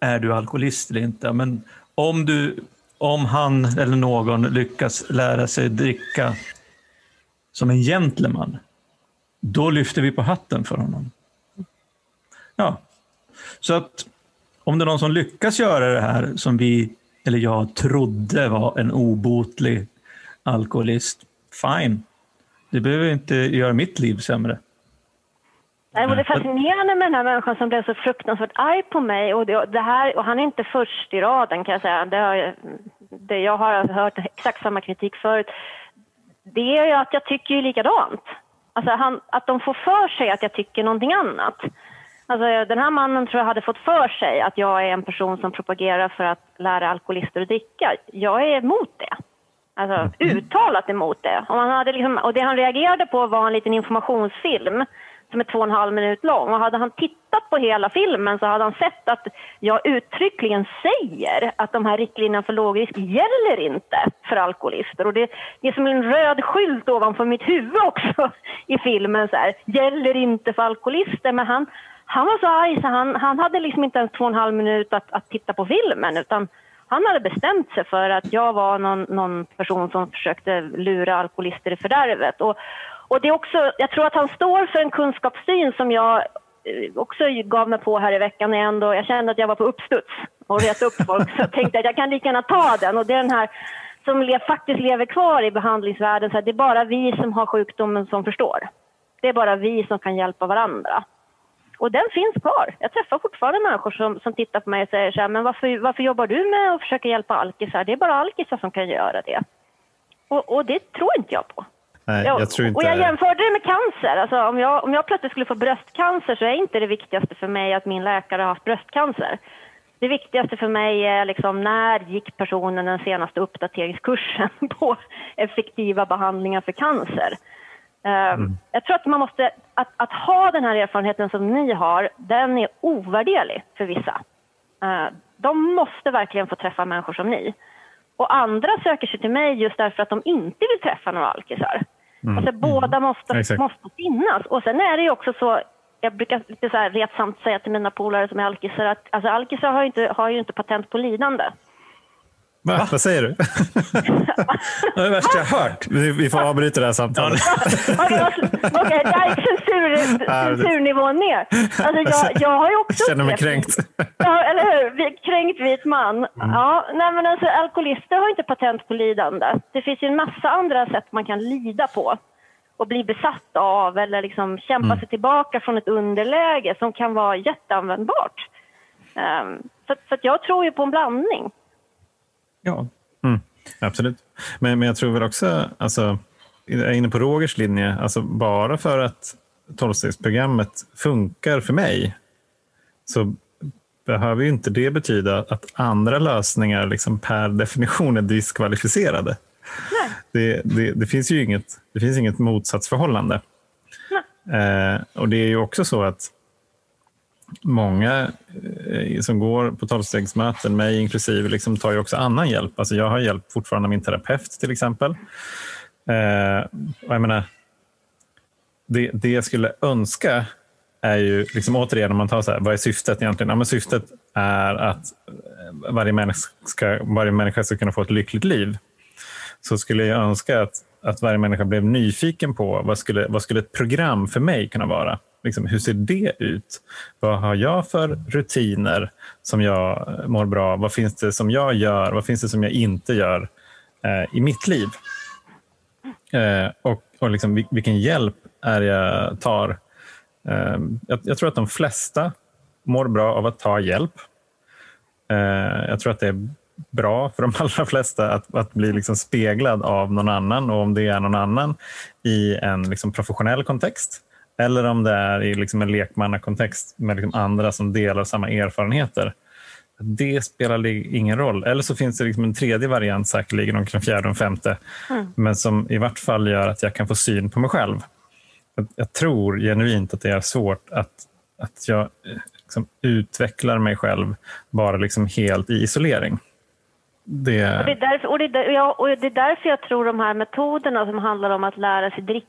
är du alkoholist eller inte. Men om, du, om han eller någon lyckas lära sig dricka som en gentleman, då lyfter vi på hatten för honom. Ja, så att om det är någon som lyckas göra det här som vi, eller jag, trodde var en obotlig alkoholist, fine. Det behöver inte göra mitt liv sämre. Nej, och det är fascinerande med den här människan som blev så fruktansvärt arg på mig. Och, det, det här, och han är inte först i raden kan jag säga. Det har, det, jag har hört exakt samma kritik förut. Det är ju att jag tycker likadant. Alltså han, att de får för sig att jag tycker någonting annat. Alltså, den här mannen tror jag hade fått för sig att jag är en person som propagerar för att lära alkoholister att dricka. Jag är emot det. Alltså mm. uttalat emot det. Och, han hade liksom, och det han reagerade på var en liten informationsfilm som är två och en halv minut lång. Och hade han tittat på hela filmen så hade han sett att jag uttryckligen säger att de här riktlinjerna för lågrisk gäller inte för alkoholister. Och det, det är som en röd skylt ovanför mitt huvud också i filmen. Så här, gäller inte för alkoholister. Men han, han var så arg så han, han hade liksom inte ens två och en halv minut att, att titta på filmen utan han hade bestämt sig för att jag var någon, någon person som försökte lura alkoholister i fördärvet. Och, och det är också, jag tror att han står för en kunskapssyn som jag eh, också gav mig på här i veckan. När jag, ändå, jag kände att jag var på uppstuds och reta upp folk. Så jag tänkte att jag kan lika gärna ta den. Och det är den här som le, faktiskt lever kvar i behandlingsvärlden. Så det är bara vi som har sjukdomen som förstår. Det är bara vi som kan hjälpa varandra. Och den finns kvar. Jag träffar fortfarande människor som, som tittar på mig och säger så här, men varför, varför jobbar du med att försöka hjälpa alkisar? Det är bara alkisar som kan göra det. Och, och det tror inte jag på. Nej, jag tror inte... Och jag jämförde det med cancer. Alltså, om, jag, om jag plötsligt skulle få bröstcancer så är inte det viktigaste för mig att min läkare har haft bröstcancer. Det viktigaste för mig är liksom när gick personen den senaste uppdateringskursen på effektiva behandlingar för cancer. Ehm, mm. Jag tror att man måste, att, att, ha den här erfarenheten som ni har, den är ovärderlig för vissa. Ehm, de måste verkligen få träffa människor som ni. Och andra söker sig till mig just därför att de inte vill träffa några alkisar. Mm. Alltså, båda måste, mm. måste finnas. Och sen är det också så, jag brukar lite så här retsamt säga till mina polare som är alkisar att alltså, alkisar har ju, inte, har ju inte patent på lidande. Va? Va? Vad säger du? det är det värsta jag hört. Vi, vi får avbryta det här samtalet. Okej, där gick censur, censurnivån ner. Alltså, jag, jag har ju också jag känner mig kränkt. Ja, eller hur? Kränkt vit man. Mm. Ja, nej, men alltså, alkoholister har inte patent på lidande. Det finns ju en massa andra sätt man kan lida på och bli besatt av eller liksom kämpa mm. sig tillbaka från ett underläge som kan vara jätteanvändbart. Um, så, så jag tror ju på en blandning. Ja. Mm, absolut. Men, men jag tror väl också, alltså, jag är inne på Rogers linje, alltså bara för att tolvstegsprogrammet funkar för mig så behöver ju inte det betyda att andra lösningar liksom per definition är diskvalificerade. Det, det, det, finns ju inget, det finns inget motsatsförhållande. Eh, och det är ju också så att många Eh, som går på tolvstegsmöten, mig inklusive, liksom tar ju också annan hjälp. Alltså jag har hjälp fortfarande av min terapeut till exempel. Eh, jag menar, det, det jag skulle önska är ju, liksom återigen om man tar så här, vad är syftet egentligen? Ja, men syftet är att eh, varje människa, ska, varje människa ska kunna få ett lyckligt liv. Så skulle jag önska att, att varje människa blev nyfiken på vad skulle, vad skulle ett program för mig kunna vara? Liksom, hur ser det ut? Vad har jag för rutiner som jag mår bra av? Vad finns det som jag gör? Vad finns det som jag inte gör eh, i mitt liv? Eh, och och liksom, vilken hjälp är jag tar? Eh, jag, jag, tror att de flesta mår bra av att ta hjälp. Eh, jag tror att det är bra för de allra flesta att, att bli liksom speglad av någon annan och om det är någon annan i en liksom professionell kontext eller om det är i liksom en lekmannakontext med liksom andra som delar samma erfarenheter. Det spelar ingen roll. Eller så finns det liksom en tredje variant säkerligen en fjärde och femte. Mm. Men som i vart fall gör att jag kan få syn på mig själv. Jag, jag tror genuint att det är svårt att, att jag liksom utvecklar mig själv bara liksom helt i isolering. Det... Och, det är därför, och, det, ja, och det är därför jag tror de här metoderna som handlar om att lära sig dricka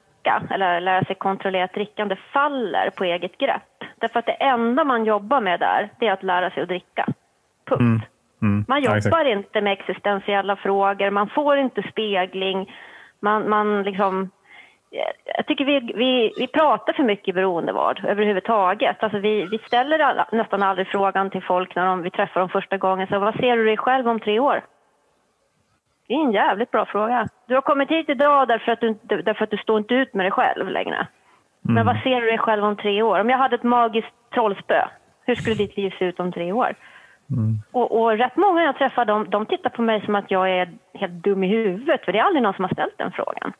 eller lära sig kontrollera drickande faller på eget grepp. Därför att det enda man jobbar med där, det är att lära sig att dricka. Punkt. Mm. Mm. Man jobbar ja, inte med existentiella frågor, man får inte spegling, man, man liksom jag tycker vi, vi, vi pratar för mycket beroendevård överhuvudtaget. Alltså vi, vi ställer alla, nästan aldrig frågan till folk när de, vi träffar dem första gången. Så vad ser du dig själv om tre år? Det är en jävligt bra fråga. Du har kommit hit idag därför att du, därför att du står inte ut med dig själv längre. Mm. Men vad ser du dig själv om tre år? Om jag hade ett magiskt trollspö, hur skulle ditt liv se ut om tre år? Mm. Och, och rätt många jag träffar de, de tittar på mig som att jag är helt dum i huvudet, för det är aldrig någon som har ställt den frågan.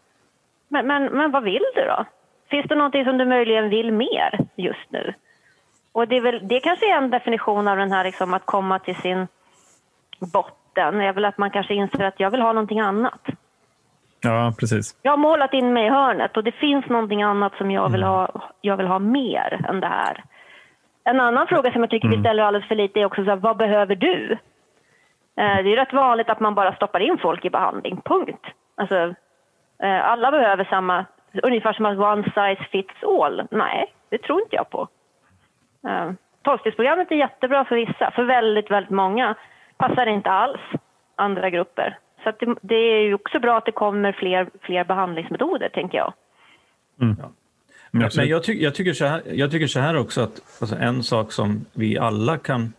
Men, men, men vad vill du då? Finns det någonting som du möjligen vill mer just nu? Och det, är väl, det kanske är en definition av den här liksom, att komma till sin botten. Är väl att man kanske inser att jag vill ha någonting annat. Ja, precis. Jag har målat in mig i hörnet och det finns någonting annat som jag vill mm. ha, jag vill ha mer än det här. En annan fråga som jag tycker mm. vi ställer alldeles för lite är också så här, vad behöver du? Eh, det är rätt vanligt att man bara stoppar in folk i behandling, punkt. Alltså, Eh, alla behöver samma, ungefär som att one size fits all. Nej, det tror inte jag på. Eh, tolvstegsprogrammet är jättebra för vissa, för väldigt, väldigt många passar inte alls andra grupper. Så det, det, är ju också bra att det kommer fler, fler behandlingsmetoder, tänker jag. Mm. Ja. Men, men jag, ty jag, tycker så här, jag tycker så här också att alltså en sak som vi alla kan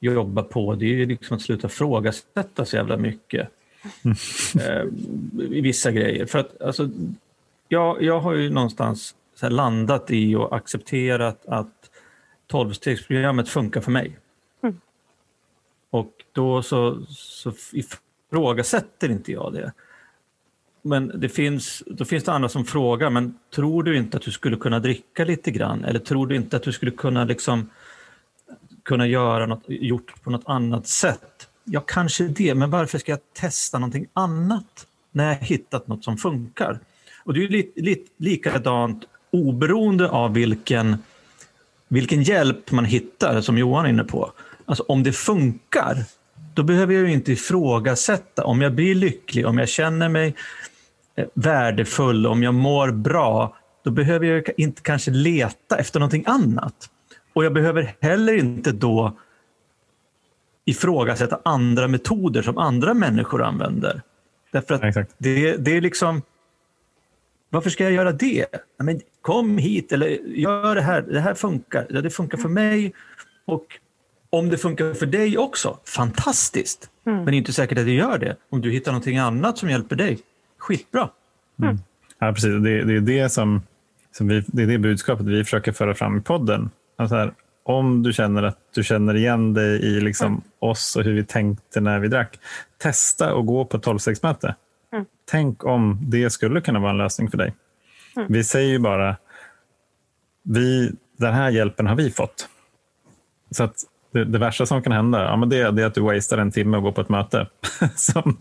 jobba på, det är ju liksom att sluta frågasätta så jävla mycket eh, i vissa grejer. För att, alltså, jag, jag har ju någonstans landat i och accepterat att tolvstegsprogrammet funkar för mig. Mm. Och då så, så ifrågasätter inte jag det. Men det finns, då finns det andra som frågar, men tror du inte att du skulle kunna dricka lite grann? Eller tror du inte att du skulle kunna liksom kunna göra något, gjort på något annat sätt? Ja, kanske det, men varför ska jag testa någonting annat när jag hittat något som funkar? Och det är li, li, likadant oberoende av vilken, vilken hjälp man hittar, som Johan är inne på. Alltså om det funkar, då behöver jag inte ifrågasätta om jag blir lycklig, om jag känner mig eh, värdefull, om jag mår bra, då behöver jag inte kanske leta efter någonting annat. Och jag behöver heller inte då ifrågasätta andra metoder som andra människor använder. Därför att det, det är liksom... Varför ska jag göra det? Men kom hit eller gör det här. Det här funkar. Det funkar för mig. Och om det funkar för dig också, fantastiskt. Mm. Men det är inte säkert att det gör det. Om du hittar någonting annat som hjälper dig, skitbra. Mm. Ja, precis. Det, det, är det, som, som vi, det är det budskapet vi försöker föra fram i podden. Alltså här, om du känner att du känner igen dig i liksom mm. oss och hur vi tänkte när vi drack, testa att gå på ett tolvstegsmöte. Mm. Tänk om det skulle kunna vara en lösning för dig. Mm. Vi säger ju bara, vi, den här hjälpen har vi fått. Så att det, det värsta som kan hända ja, men det, det är att du wastar en timme och går på ett möte som,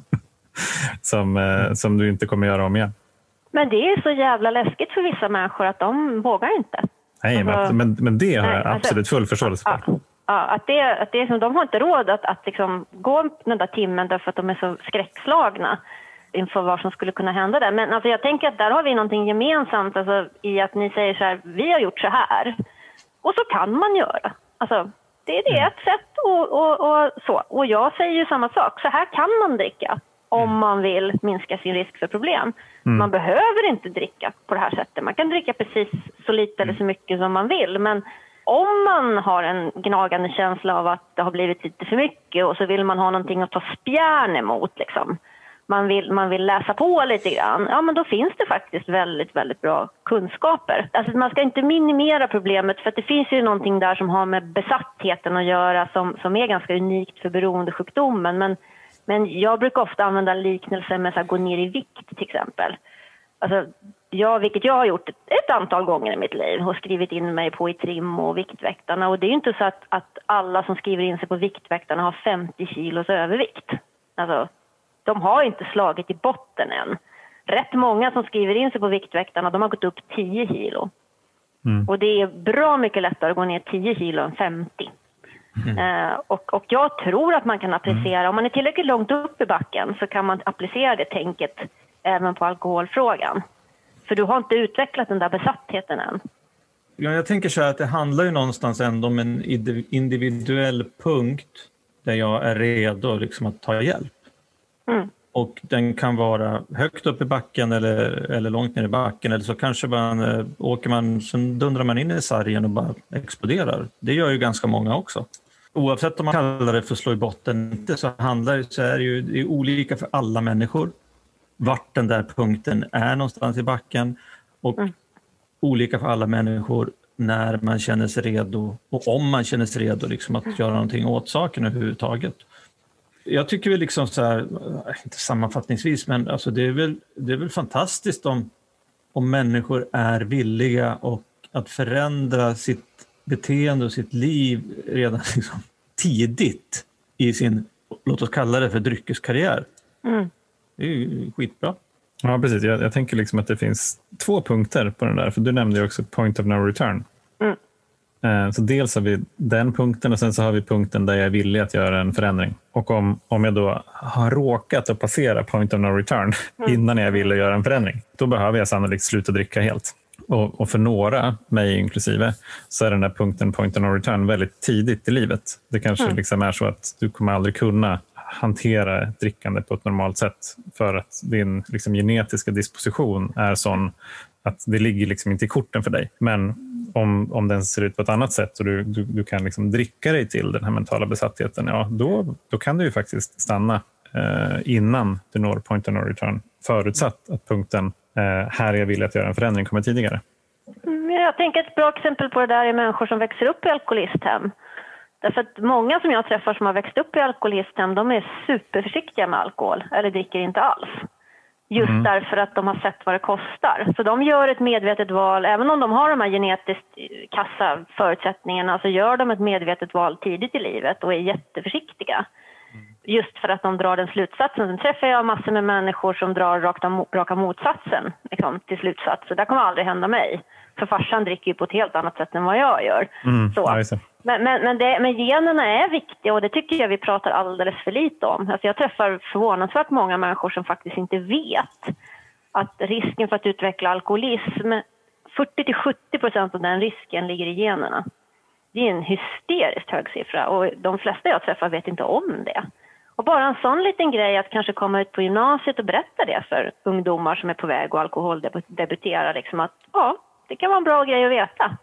som, eh, som du inte kommer göra om igen. Men det är så jävla läskigt för vissa människor att de vågar inte. Nej, alltså, men, men det har jag nej, alltså, absolut full förståelse för. Ja, ja, att det, att det är som, de har inte råd att, att liksom gå den där timmen därför att de är så skräckslagna inför vad som skulle kunna hända där. Men alltså, jag tänker att där har vi någonting gemensamt alltså, i att ni säger så här, vi har gjort så här. Och så kan man göra. Alltså, det, det är mm. ett sätt och, och, och, så. Och jag säger ju samma sak, så här kan man dricka om mm. man vill minska sin risk för problem. Mm. Man behöver inte dricka på det här sättet. Man kan dricka precis så lite eller så mycket som man vill. Men om man har en gnagande känsla av att det har blivit lite för mycket och så vill man ha någonting att ta spjärn emot, liksom man, vill, man vill läsa på lite grann, ja men då finns det faktiskt väldigt, väldigt bra kunskaper. Alltså man ska inte minimera problemet för det finns ju någonting där som har med besattheten att göra som, som är ganska unikt för beroendesjukdomen. Men men jag brukar ofta använda liknelser med att gå ner i vikt till exempel. Alltså, jag, vilket jag har gjort ett, ett, antal gånger i mitt liv och skrivit in mig på i Trim och Viktväktarna. Och det är ju inte så att, att alla som skriver in sig på Viktväktarna har 50 kilos övervikt. Alltså, de har inte slagit i botten än. Rätt många som skriver in sig på Viktväktarna de har gått upp 10 kilo. Mm. Och det är bra mycket lättare att gå ner 10 kilo än 50. Mm. Eh, och, och jag tror att man kan applicera, mm. om man är tillräckligt långt upp i backen så kan man applicera det tänket även på alkoholfrågan. För du har inte utvecklat den där besattheten än. Ja, jag tänker så här att det handlar ju någonstans ändå om en individuell punkt där jag är redo liksom att ta hjälp. Mm. Och den kan vara högt upp i backen eller, eller långt ner i backen eller så kanske man eh, åker man, sen dundrar man in i sargen och bara exploderar. Det gör ju ganska många också oavsett om man kallar det för slå i botten inte så handlar så är det ju det är olika för alla människor. Vart den där punkten är någonstans i backen och mm. olika för alla människor när man känner sig redo och om man känner sig redo liksom att göra någonting åt saken överhuvudtaget. Jag tycker väl liksom så här, inte sammanfattningsvis, men alltså det, är väl, det är väl fantastiskt om, om människor är villiga och att förändra sitt beteende och sitt liv redan liksom tidigt i sin, låt oss kalla det för dryckeskarriär. Mm. Det är ju skitbra. Ja, precis. Jag, jag, tänker liksom att det finns två punkter på den där, för du nämnde ju också point of no return. Mm. Eh, så dels har vi den punkten och sen så har vi punkten där jag är villig att göra en förändring. Och om, om jag då har råkat att passera point of no return mm. innan jag vill göra en förändring, då behöver jag sannolikt sluta dricka helt. Och, och, för några, mig inklusive, så är den där punkten point of no return väldigt tidigt i livet. Det kanske mm. liksom är så att du kommer aldrig kunna hantera drickande på ett normalt sätt för att din liksom, genetiska disposition är sån att det ligger liksom inte i korten för dig. Men om, om den ser ut på ett annat sätt och du, du, du kan liksom dricka dig till den här mentala besattheten, ja, då, då kan du ju faktiskt stanna eh, innan du når point of no return, förutsatt att punkten eh, här jag vill att göra en förändring kommer tidigare. Mm, jag tänker ett bra exempel på det där är människor som växer upp i alkoholisthem. Därför att många som jag träffar som har växt upp i alkoholisthem, de är superförsiktiga med alkohol, eller dricker inte alls. Just mm. därför att de har sett vad det kostar. Så de gör ett medvetet val, även om de har de här genetiskt kassa förutsättningarna, så gör de ett medvetet val tidigt i livet och är jätteförsiktiga just för att de drar den slutsatsen. Sen träffar jag massor med människor som drar raka, raka motsatsen liksom, till slutsats. Så det kommer aldrig hända mig. För farsan dricker ju på ett helt annat sätt än vad jag gör. Mm, så. Men, men, men, det, men generna är viktiga och det tycker jag vi pratar alldeles för lite om. Alltså jag träffar förvånansvärt många människor som faktiskt inte vet att risken för att utveckla alkoholism, 40 70 procent av den risken ligger i generna. Det är en hysteriskt hög siffra och de flesta jag träffar vet inte om det. Och bara en sån liten grej att kanske komma ut på gymnasiet och berätta det för ungdomar som är på väg att alkoholdebutera, liksom att ja, det kan vara en bra grej att veta.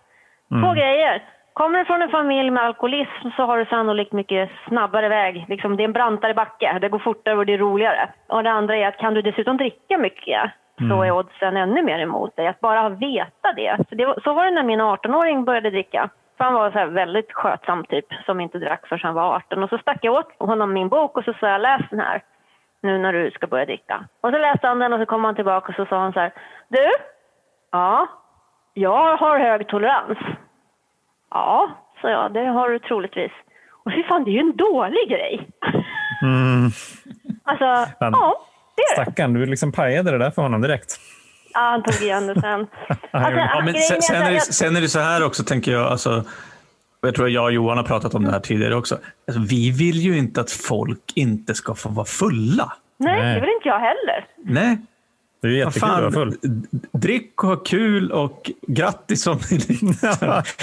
Mm. Två grejer. Kommer du från en familj med alkoholism så har du sannolikt mycket snabbare väg. Liksom, det är en brantare backe, det går fortare och det är roligare. Och det andra är att kan du dessutom dricka mycket så mm. är oddsen ännu mer emot dig. Att bara veta det. Så, det, så var det när min 18-åring började dricka Han var så väldigt skötsam typ, som inte drack förrän han var 18. Och så stack jag åt honom min bok och så sa jag läs den här nu när du ska börja dricka. Och så läste han den och så kom han tillbaka och så sa han så här. Du? Ja? Jag har hög tolerans. Ja, sa jag. Det har du troligtvis. Och fy fan, det är ju en dålig grej. Mm. Alltså, Fan. ja, det är det. Stackarn, du liksom pajade det där för honom direkt. Ja, han tog igen det sen. Alltså, Ja, men grejen sen, är sen, är det, jag- sen är det så här också, tänker jag. Alltså, jag tror att jag och Johan har pratat om det här tidigare också. Alltså, vi vill ju inte att folk inte ska få vara fulla. Nej, Nej. det vill inte jag heller. Nej, Det är ju jättekul att vara full. drick och ha kul och grattis om ni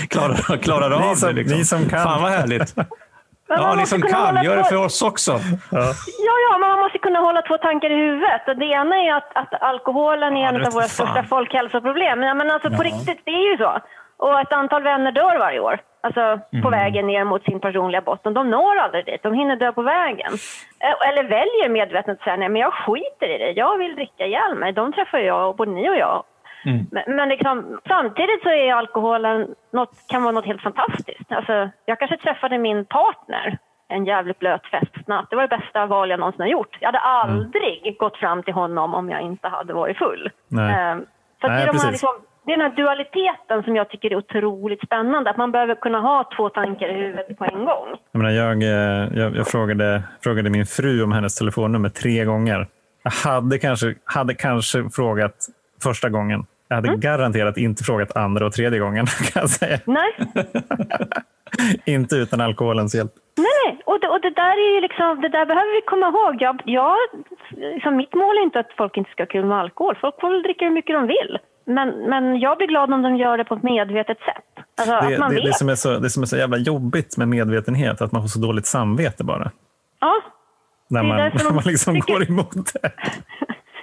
klarar, klarar av Ni som- det. Liksom. ni som kan. Fan vad härligt. Men Ja, ni som kan, gör det för oss också. Ja. Ja, ja, men man måste kunna hålla två tankar i huvudet. Och det ena är att, att alkoholen är Ja, en av våra fan. största folkhälsoproblem. Men, men alltså på riktigt, det är ju så. Och ett antal vänner dör varje år. Alltså på Mm. vägen ner mot sin personliga botten. De når aldrig dit. De hinner dö på vägen. Eh, Eller väljer medvetet att säga nej, men jag skiter i det. Jag vill dricka ihjäl mig. De träffar jag, både ni och jag. Mm. Men, men liksom, samtidigt så är alkoholen något, kan vara något helt fantastiskt. Alltså, jag kanske träffade min partner en jävligt blöt festnatt. Det var det bästa val jag någonsin har gjort. Jag hade aldrig gått fram till honom om jag inte hade varit full. Nej. Ehm, så Nej, det, är de här, liksom, det är den här dualiteten som jag tycker är otroligt spännande. Att man behöver kunna ha två tankar i huvudet på en gång. Jag, menar, jag, eh, jag, jag frågade, frågade min fru om hennes telefonnummer tre gånger. Jag hade kanske, hade kanske frågat första gången. Jag hade Mm. garanterat inte frågat andra och tredje gången. Kan jag säga. Nej, Inte utan alkoholens hjälp. Nej, och det, och det där är liksom, det där behöver vi komma ihåg. Jag, jag, liksom, mitt mål är inte att folk inte ska ha kul med alkohol. Folk får väl dricka hur mycket de vill. Men, men jag blir glad om de gör det på ett medvetet sätt. Alltså Det, att man det, vet. det, som är så, det som är så jävla jobbigt med medvetenhet, att man får så dåligt samvete bara. Ja, När man, när man liksom tycker- går emot det.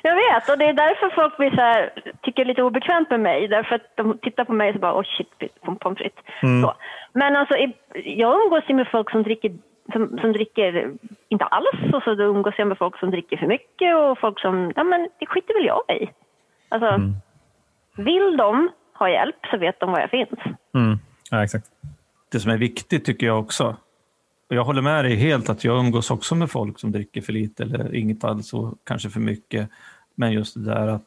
jag vet. Och det är därför folk blir så här, tycker lite obekvämt med mig. Därför att de tittar på mig och så bara, oh shit, pom- pommes frites. Mm. Så. Men alltså, jag umgås ju med folk som dricker, som, som dricker inte alls. Och så då umgås jag med folk som dricker för mycket och folk som, ja men det skiter väl jag i. Alltså, Mm. vill de ha hjälp så vet de var jag finns. Mm. Ja, exakt. Det som är viktigt tycker jag också. Och jag håller med dig helt att jag umgås också med folk som dricker för lite eller inget alls och kanske för mycket. Men just det där att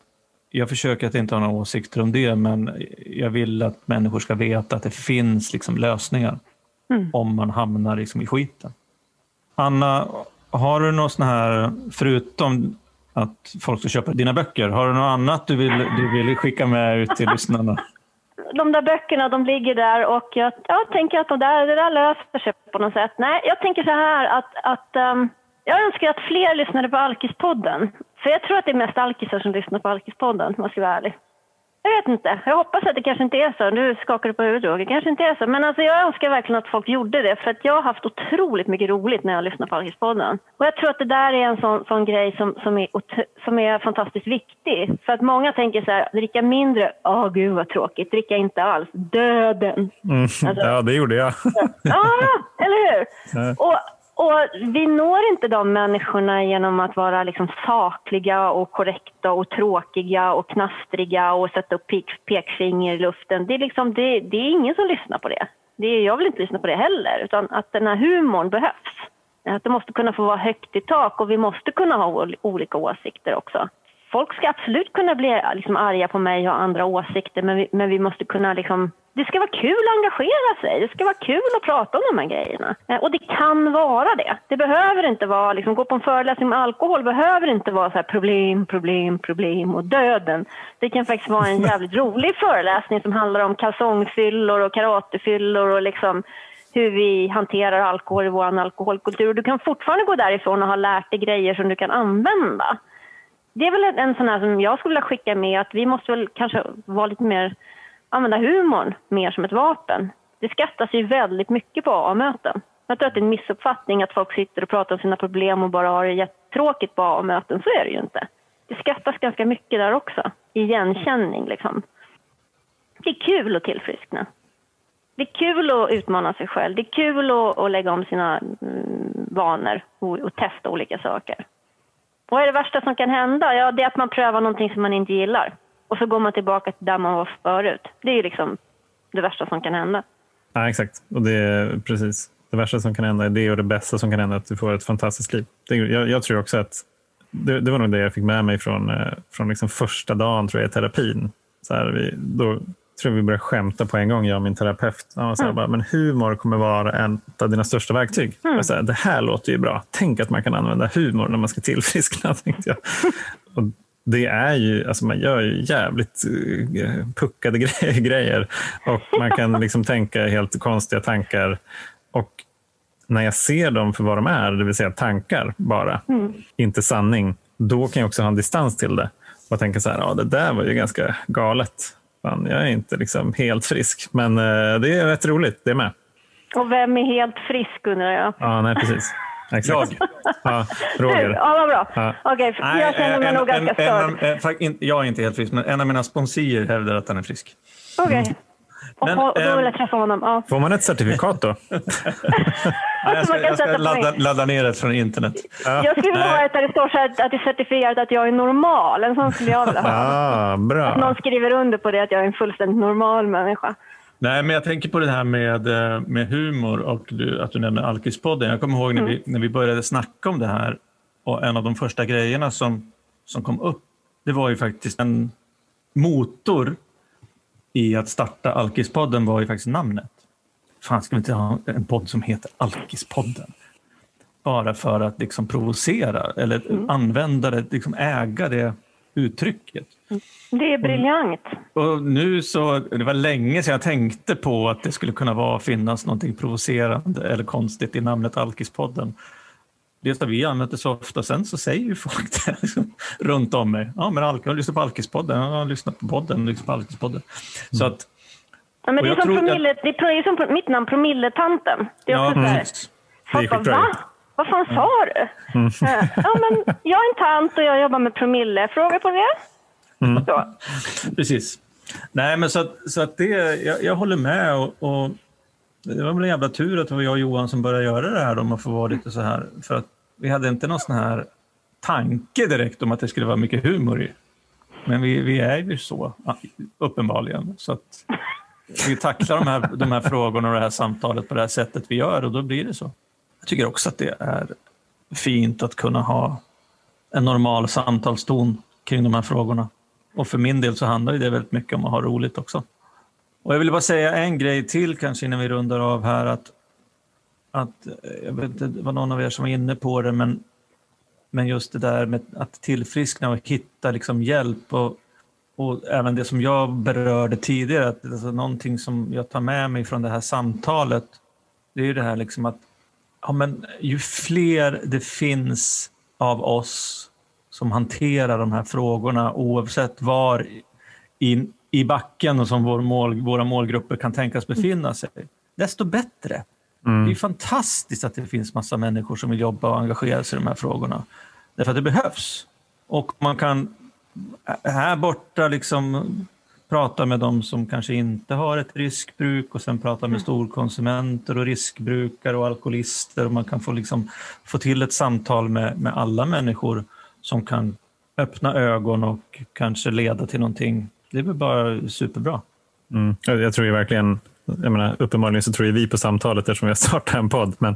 jag försöker att inte ha några åsikter om det, men jag vill att människor ska veta att det finns liksom lösningar Mm. om man hamnar liksom i skiten. Anna, har du något sån här, förutom att folk ska köpa dina böcker, har du något annat du vill, du vill skicka med ut till lyssnarna? De där böckerna de ligger där och jag, jag tänker att de där, det där löser sig på något sätt. Nej, jag tänker så här att, att ehm, jag önskar att fler lyssnade på Alkispodden. För jag tror att det är mest alkisar som lyssnar på Alkispodden, om jag ska vara ärlig. Jag vet inte. Jag hoppas att det kanske inte är så. Nu skakar du på huvudet. Det kanske inte är så. Men alltså, jag önskar verkligen att folk gjorde det. För att jag har haft otroligt mycket roligt när jag lyssnar på Alkispodden. Och jag tror att det där är en sån, sån grej som, som, är, som är fantastiskt viktig. För att många tänker så här, dricka mindre, åh gud vad tråkigt. Dricka inte alls, döden. Mm. Ja, det gjorde jag. Ja, eller hur? Och, och vi når inte de människorna genom att vara liksom sakliga och korrekta och tråkiga och knastriga och sätta upp pek, pekfinger i luften. Det är, liksom, det, det är ingen som lyssnar på det. det är, jag vill inte lyssna på det heller, utan att den här humorn behövs. Att det måste kunna få vara högt i tak och vi måste kunna ha olika åsikter också. Folk ska absolut kunna bli liksom arga på mig och ha andra åsikter men vi, men vi måste kunna liksom... Det ska vara kul att engagera sig. Det ska vara kul att prata om de här grejerna. Eh, Och det kan vara det. Det behöver inte vara... Liksom, gå på en föreläsning om alkohol behöver inte vara så här problem, problem, problem och döden. Det kan faktiskt vara en jävligt rolig föreläsning som handlar om kalsongfyllor och karatefyllor och liksom hur vi hanterar alkohol i vår alkoholkultur. Du kan fortfarande gå därifrån och ha lärt dig grejer som du kan använda. Det är väl en, en sån här som jag skulle vilja skicka med att vi måste väl kanske vara lite mer, använda humorn mer som ett vapen. Det skattas ju väldigt mycket på A-möten. Jag tror att det är en missuppfattning att folk sitter och pratar om sina problem och bara har det jättetråkigt på A-möten. Så är det ju inte. Det skattas ganska mycket där också. Igenkänning liksom. Det är kul att tillfriskna. Det är kul att utmana sig själv. Det är kul att, att lägga om sina mm, vanor och, och testa olika saker. Vad är det värsta som kan hända? Ja, det är att man prövar någonting som man inte gillar. Och så går man tillbaka till där man var förut. Det är ju liksom det värsta som kan hända. Ja, exakt. Och det är precis det värsta som kan hända är det och det bästa som kan hända är att du får ett fantastiskt liv. Det, jag, jag, tror också att det, det, var nog det jag fick med mig från, eh, från liksom första dagen tror jag, i terapin. Så här, vi, då tror vi började skämta på en gång, jag och min terapeut. Ja, så här, mm. bara, men humor kommer vara en av dina största verktyg. Mm. Så här, det här låter ju bra. Tänk att man kan använda humor när man ska tillfriskna. Tänkte jag. Och det är ju, alltså man gör ju jävligt uh, puckade grejer och man kan liksom tänka helt konstiga tankar. Och när jag ser dem för vad de är, det vill säga tankar bara, mm. inte sanning, då kan jag också ha en distans till det och tänka så här, ja det där var ju ganska galet. Fan, jag är inte liksom helt frisk, men uh, det är rätt roligt det med. Och vem är helt frisk undrar jag? Ja, nej precis. Exakt. Jag? Ja, Roger. Ja, vad bra. Ja. Okej, okay, jag känner mig en, nog ganska störd. jag är inte helt frisk, men en av mina sponsorer hävdar att han är frisk. Okej. Okay. Men, och, då vill jag träffa honom. Ja. Får man ett certifikat då? ja, jag ska, jag ska ladda, ladda, ner det från internet. Ja. Jag skulle vilja ha ett där det står så att det är certifierat att jag är normal. En sån skulle jag vilja ha. Ah, bra. Att någon skriver under på det, att jag är en fullständigt normal människa. Nej, men jag tänker på det här med, eh, med humor och du, att du nämner Alkispodden. Jag kommer ihåg när, mm. vi, när vi började snacka om det här och en av de första grejerna som, som kom upp, det var ju faktiskt en motor i att starta Alkispodden var ju faktiskt namnet. Fan, ska vi inte ha en podd som heter Alkispodden? Bara för att liksom provocera eller mm. använda det, liksom äga det uttrycket. Det är briljant. Och, och, nu så, det var länge sedan jag tänkte på att det skulle kunna vara, finnas något provocerande eller konstigt i namnet Alkispodden. Dels har vi använt det så ofta, sen så säger ju folk det liksom, runt om mig. Ja, men Alk, jag lyssnar på Alkispodden, jag har lyssnat på podden, lyssnat på Alkispodden. Så att, ja, men det, är som promille, att... det är som mitt namn, Promilletanten. Det är också ja, så här, folk bara, va? Vad fan sa du? Mm. Ja, men jag är en tant och jag jobbar med promille. Fråga på det. Mm. Precis. Nej, men så att, så att det, jag, jag håller med. Och, och, det var väl en jävla tur att det var jag och Johan som började göra det här om man får vara lite så här. För att vi hade inte någon sån här tanke direkt om att det skulle vara mycket humor i. Men vi, vi är ju så, uppenbarligen. Så att vi tacklar de här, de här frågorna och det här samtalet på det här sättet vi gör och då blir det så. Jag tycker också att det är fint att kunna ha en normal samtalston kring de här frågorna. Och för min del så handlar det väldigt mycket om att ha roligt också. Och jag vill bara säga en grej till kanske innan vi rundar av här. Att, att, eh, jag vet inte, det var någon av er som var inne på det, men, men just det där med att tillfriskna och hitta liksom hjälp. Och, och även det som jag berörde tidigare, att alltså någonting som jag tar med mig från det här samtalet, det är ju det här liksom att ja, men ju fler det finns av oss som hanterar de här frågorna oavsett var i, i backen och som vår mål, våra målgrupper kan tänkas befinna sig, desto bättre. Mm. Det är fantastiskt att det finns massa människor som vill jobba och engagera sig i de här frågorna. Därför att det behövs. Och man kan här borta liksom prata med de som kanske inte har ett riskbruk och sen prata med mm. storkonsumenter och riskbrukare och alkoholister. Och man kan få, liksom, få till ett samtal med, med alla människor som kan öppna ögon och kanske leda till någonting. Det är väl bara superbra. Mm. Jag tror ju verkligen, jag menar, uppenbarligen så tror ju vi på samtalet eftersom vi har startat en podd, men,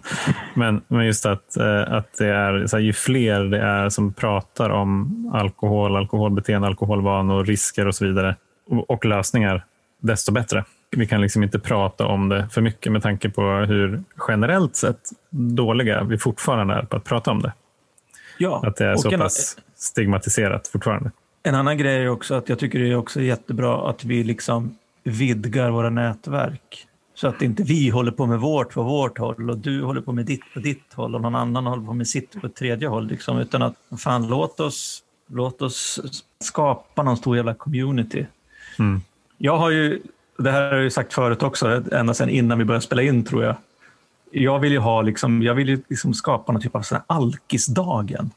men, men just att, eh, att det är, så här, ju fler det är som pratar om alkohol, alkoholbeteende, alkoholvanor, risker och så vidare och, och lösningar, desto bättre. Vi kan liksom inte prata om det för mycket med tanke på hur generellt sett dåliga vi fortfarande är på att prata om det. Ja, att det är så pass stigmatiserat fortfarande. En annan grej är också att jag tycker det är också jättebra att vi liksom vidgar våra nätverk. Så att inte vi håller på med vårt på vårt håll och du håller på med ditt på ditt håll och någon annan håller på med sitt på ett tredje håll. Liksom. Utan att fan, låt oss, låt oss skapa någon stor jävla community. Mm. Jag har ju, det här har jag sagt förut också, ända sedan innan vi började spela in tror jag jag vill ju ha liksom, jag vill ju liksom skapa någon typ av alkisdagen.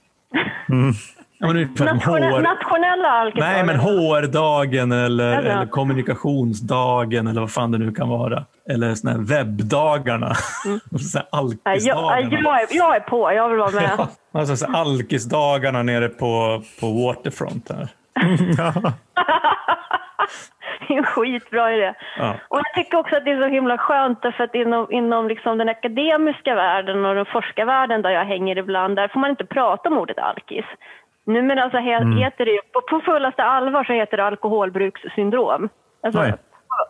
Mm. Ja, Nationella, HR... Nationella alkisdagen? Nej, men HR-dagen eller, eller kommunikationsdagen eller vad fan det nu kan vara. Eller såna här webbdagarna. Mm. alkisdagarna. Jag, jag, är, jag är på, jag vill vara med. Ja, alltså, alkisdagarna nere på, på Waterfront här. Det är en skitbra idé. Ja. Och jag tycker också att det är så himla skönt för att inom, inom liksom den akademiska världen och den forskarvärlden där jag hänger ibland, där får man inte prata om ordet alkis. Numera så he, heter det ju, på, på fullaste allvar så heter det alkoholbrukssyndrom. Alltså, Oj.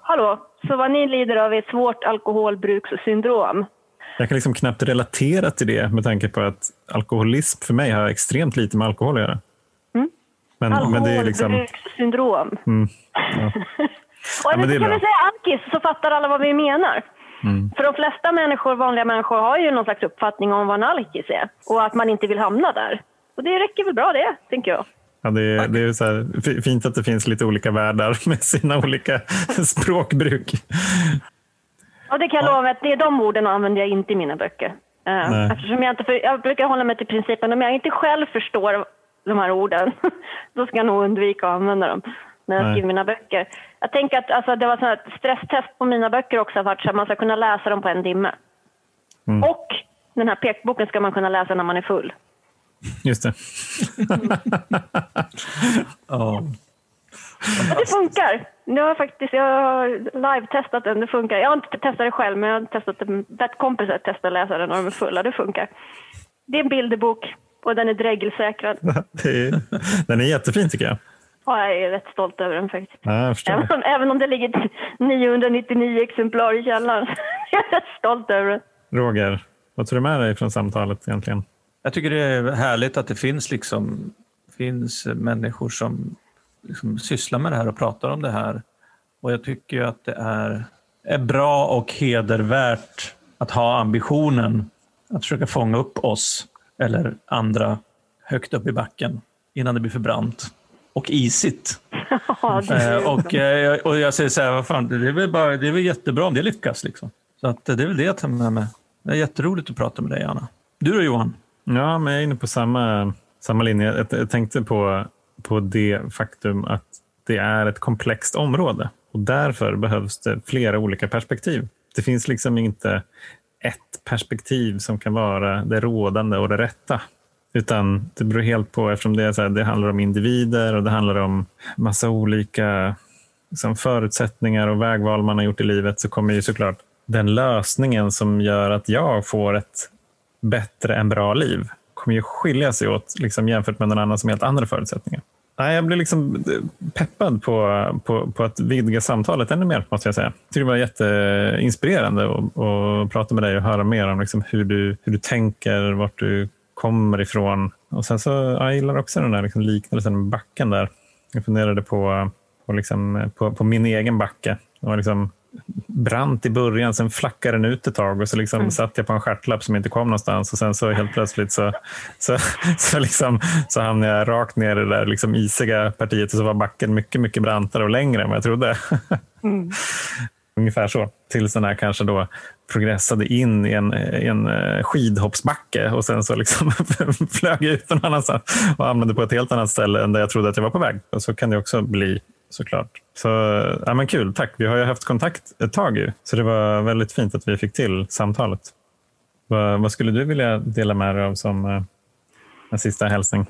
hallå, så vad ni lider av är ett svårt alkoholbrukssyndrom. Jag kan liksom knappt relatera till det med tanke på att alkoholism för mig har extremt lite med alkohol att göra. Mm. Men, det liksom... Alkoholbrukssyndrom. Mm, ja. Och Ja, men det kan vi säga alkis så fattar alla vad vi menar. Mm. För de flesta människor, vanliga människor har ju någon slags uppfattning om vad en alkis är och att man inte vill hamna där. Och det räcker väl bra det, tänker jag. Ja, det är, det är så här, fint att det finns lite olika världar med sina olika språkbruk. Och det kan jag lova att det är de orden använder jag inte i mina böcker. Eh, Nej. Eftersom jag, inte, för, jag brukar hålla mig till principen om jag inte själv förstår de här orden, då ska jag nog undvika att använda dem när jag Nej. skriver mina böcker. Jag tänker att alltså, det var här stresstest på mina böcker också, varit så att man ska kunna läsa dem på en timme. Mm. Och den här pekboken ska man kunna läsa när man är full. Just det. Ja. Det funkar. Nu har jag faktiskt jag har live-testat den. Det funkar. Jag har inte testat det själv, men jag har testat det. Bett kompisar testa att läsa den när de är fulla. Det funkar. Det är en bilderbok och den är är, den är jättefin tycker jag. Ja, jag är rätt stolt över den faktiskt. Ja. Även om, även om det ligger 999 exemplar i källaren. Jag är rätt stolt över den. Roger, vad tar du med dig från samtalet egentligen? Jag tycker det är härligt att det finns, liksom, finns människor som liksom sysslar med det här och pratar om det här. Och jag tycker att det är, är bra och hedervärt att ha ambitionen att försöka fånga upp oss eller andra högt upp i backen innan det blir för brant och isigt. Ja, Eh, och, eh, och jag säger så här, vad fan, det, är väl bara, det är väl jättebra om det lyckas. Liksom. Så att, det är väl det jag tar med mig. Det är jätteroligt att prata med dig, Anna. Du då, Johan? Ja, men jag är inne på samma, samma linje. Jag, jag tänkte på, på det faktum att det är ett komplext område och därför behövs det flera olika perspektiv. Det finns liksom inte ett perspektiv som kan vara det rådande och det rätta. Utan det beror helt på, eftersom det, är så här, det handlar om individer och det handlar om massa olika liksom, förutsättningar och vägval man har gjort i livet så kommer ju såklart den lösningen som gör att jag får ett bättre än bra liv kommer ju skilja sig åt liksom, jämfört med någon annan som har helt andra förutsättningar. Nej, jag blir liksom eh, peppad på, på, på att vidga samtalet ännu mer, måste jag säga. Jag tycker det var jätteinspirerande att, att prata med dig och höra mer om liksom hur, du, hur du tänker, vart du kommer ifrån. Och sen så, ja, jag gillar också den där liksom liknelsen med backen där. Jag funderade på, på, liksom, på, på min egen backe. Det var liksom brant i början, sen flackade den ut ett tag och så liksom satt jag på en stjärtlapp som inte kom någonstans och sen så helt plötsligt så, så, så, liksom, så hamnade jag rakt ner i det där liksom isiga partiet och så var backen mycket, mycket brantare och längre än vad jag trodde. Ungefär så. Tills den här kanske då progressade in i en, i en eh, skidhoppsbacke och sen så liksom flög jag ut någon annanstans och hamnade på ett helt annat ställe än där jag trodde att jag var på väg. Och så kan det också bli såklart. Så ja, men kul, tack. Vi har ju haft kontakt ett tag ju, så det var väldigt fint att vi fick till samtalet. Vad, vad skulle du vilja dela med dig av som eh, en sista hälsning?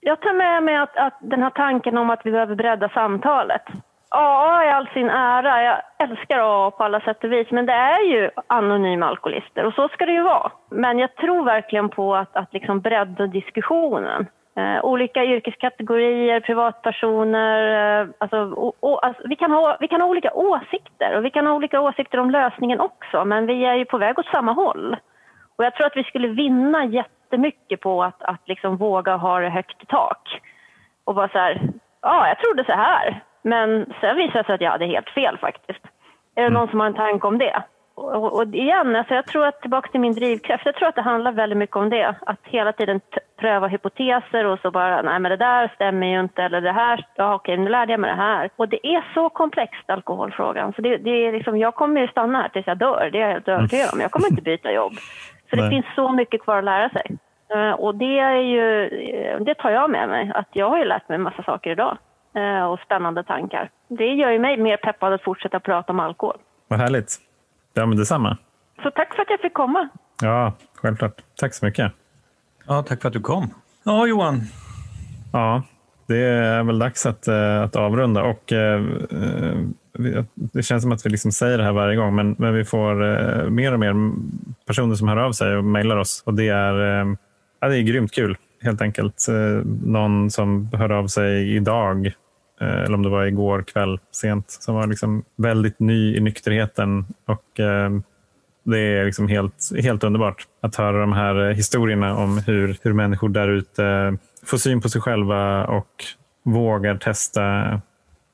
Jag tar med mig att, att den här tanken om att vi behöver bredda samtalet. AA i all sin ära, jag älskar AA på alla sätt och vis, men det är ju anonyma alkoholister och så ska det ju vara. Men jag tror verkligen på att, att liksom bredda diskussionen. Eh, olika yrkeskategorier, privatpersoner, eh, alltså, o, o, alltså, vi, kan ha, vi kan ha olika åsikter och vi kan ha olika åsikter om lösningen också, men vi är ju på väg åt samma håll. Och jag tror att vi skulle vinna jättemycket på att, att liksom våga ha det högt i tak. Och vara så här, ja, jag trodde så här. Men sen visade det sig att jag hade helt fel faktiskt. Är det någon som har en tanke om det? Och, och igen, alltså jag tror att tillbaka till min drivkraft, jag tror att det handlar väldigt mycket om det. Att hela tiden pröva hypoteser och så bara, nej men det där stämmer ju inte, eller det här, ja okej, nu lärde jag mig det här. Och det är så komplext, alkoholfrågan. Så det, det är liksom, jag kommer ju stanna här tills jag dör, det är jag helt övertygad om. Jag kommer inte byta jobb. För det Nej. finns så mycket kvar att lära sig. Eh, Och det, är ju, eh, det tar jag med mig, att jag har ju lärt mig en massa saker idag. Eh, Och spännande tankar. Det gör ju mig mer peppad att fortsätta prata om alkohol. Vad härligt. Ja, men detsamma. Så tack för att jag fick komma. Ja, självklart. Tack så mycket. Ja, tack för att du kom. Ja, Johan. Ja, det är väl dags att, eh, att avrunda. Och, eh, det känns som att vi liksom säger det här varje gång, men, men vi får mer och mer personer som hör av sig och mejlar oss. Och det är, ja, det är grymt kul, helt enkelt. Någon som hör av sig idag, Eh, eller om det var igår kväll sent, som var liksom väldigt ny i nykterheten. Och eh, det är liksom helt, helt underbart att höra de här eh, historierna om hur, hur människor där ute får syn på sig själva och vågar testa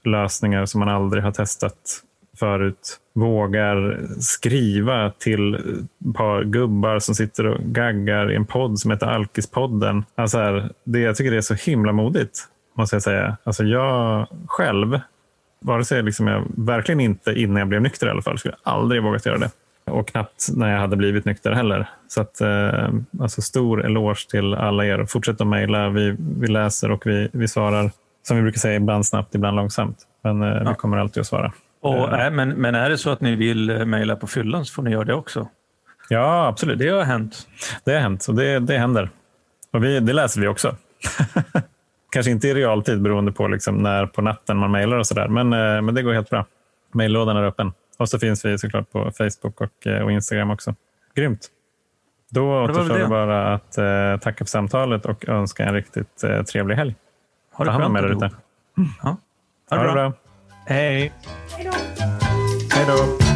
lösningar som man aldrig har testat förut. Vågar skriva till ett par gubbar som sitter och gaggar i en podd som heter Alkispodden. Alltså här, det, jag tycker det är så himla modigt, måste jag säga. Alltså jag själv, vare sig liksom jag, verkligen inte innan jag blev nykter i alla fall, skulle jag aldrig vågat göra det. Och knappt när jag hade blivit nykter heller. Så att, eh, alltså stor eloge till alla er. Fortsätt att mejla. Vi, vi läser och vi, vi svarar. Som vi brukar säga, ibland snabbt, ibland långsamt. Men eh, ja. vi kommer alltid att svara. Och, äh, men, men är det så att ni vill eh, mejla på fyllan så får ni göra det också. Ja, absolut. Det har hänt. Det har hänt och det, det händer. Och vi, det läser vi också. Kanske inte i realtid beroende på liksom när på natten man mejlar och sådär. Men, men det går helt bra. Mejllådan är öppen. Och så finns vi såklart på Facebook och, och Instagram också. Grymt. Då återstår det bara att eh, tacka för samtalet och önska en riktigt eh, trevlig helg. Ha det bra. med dig ute. Ja. Ha, ha det bra. bra. Hej. Hej då. Hej då.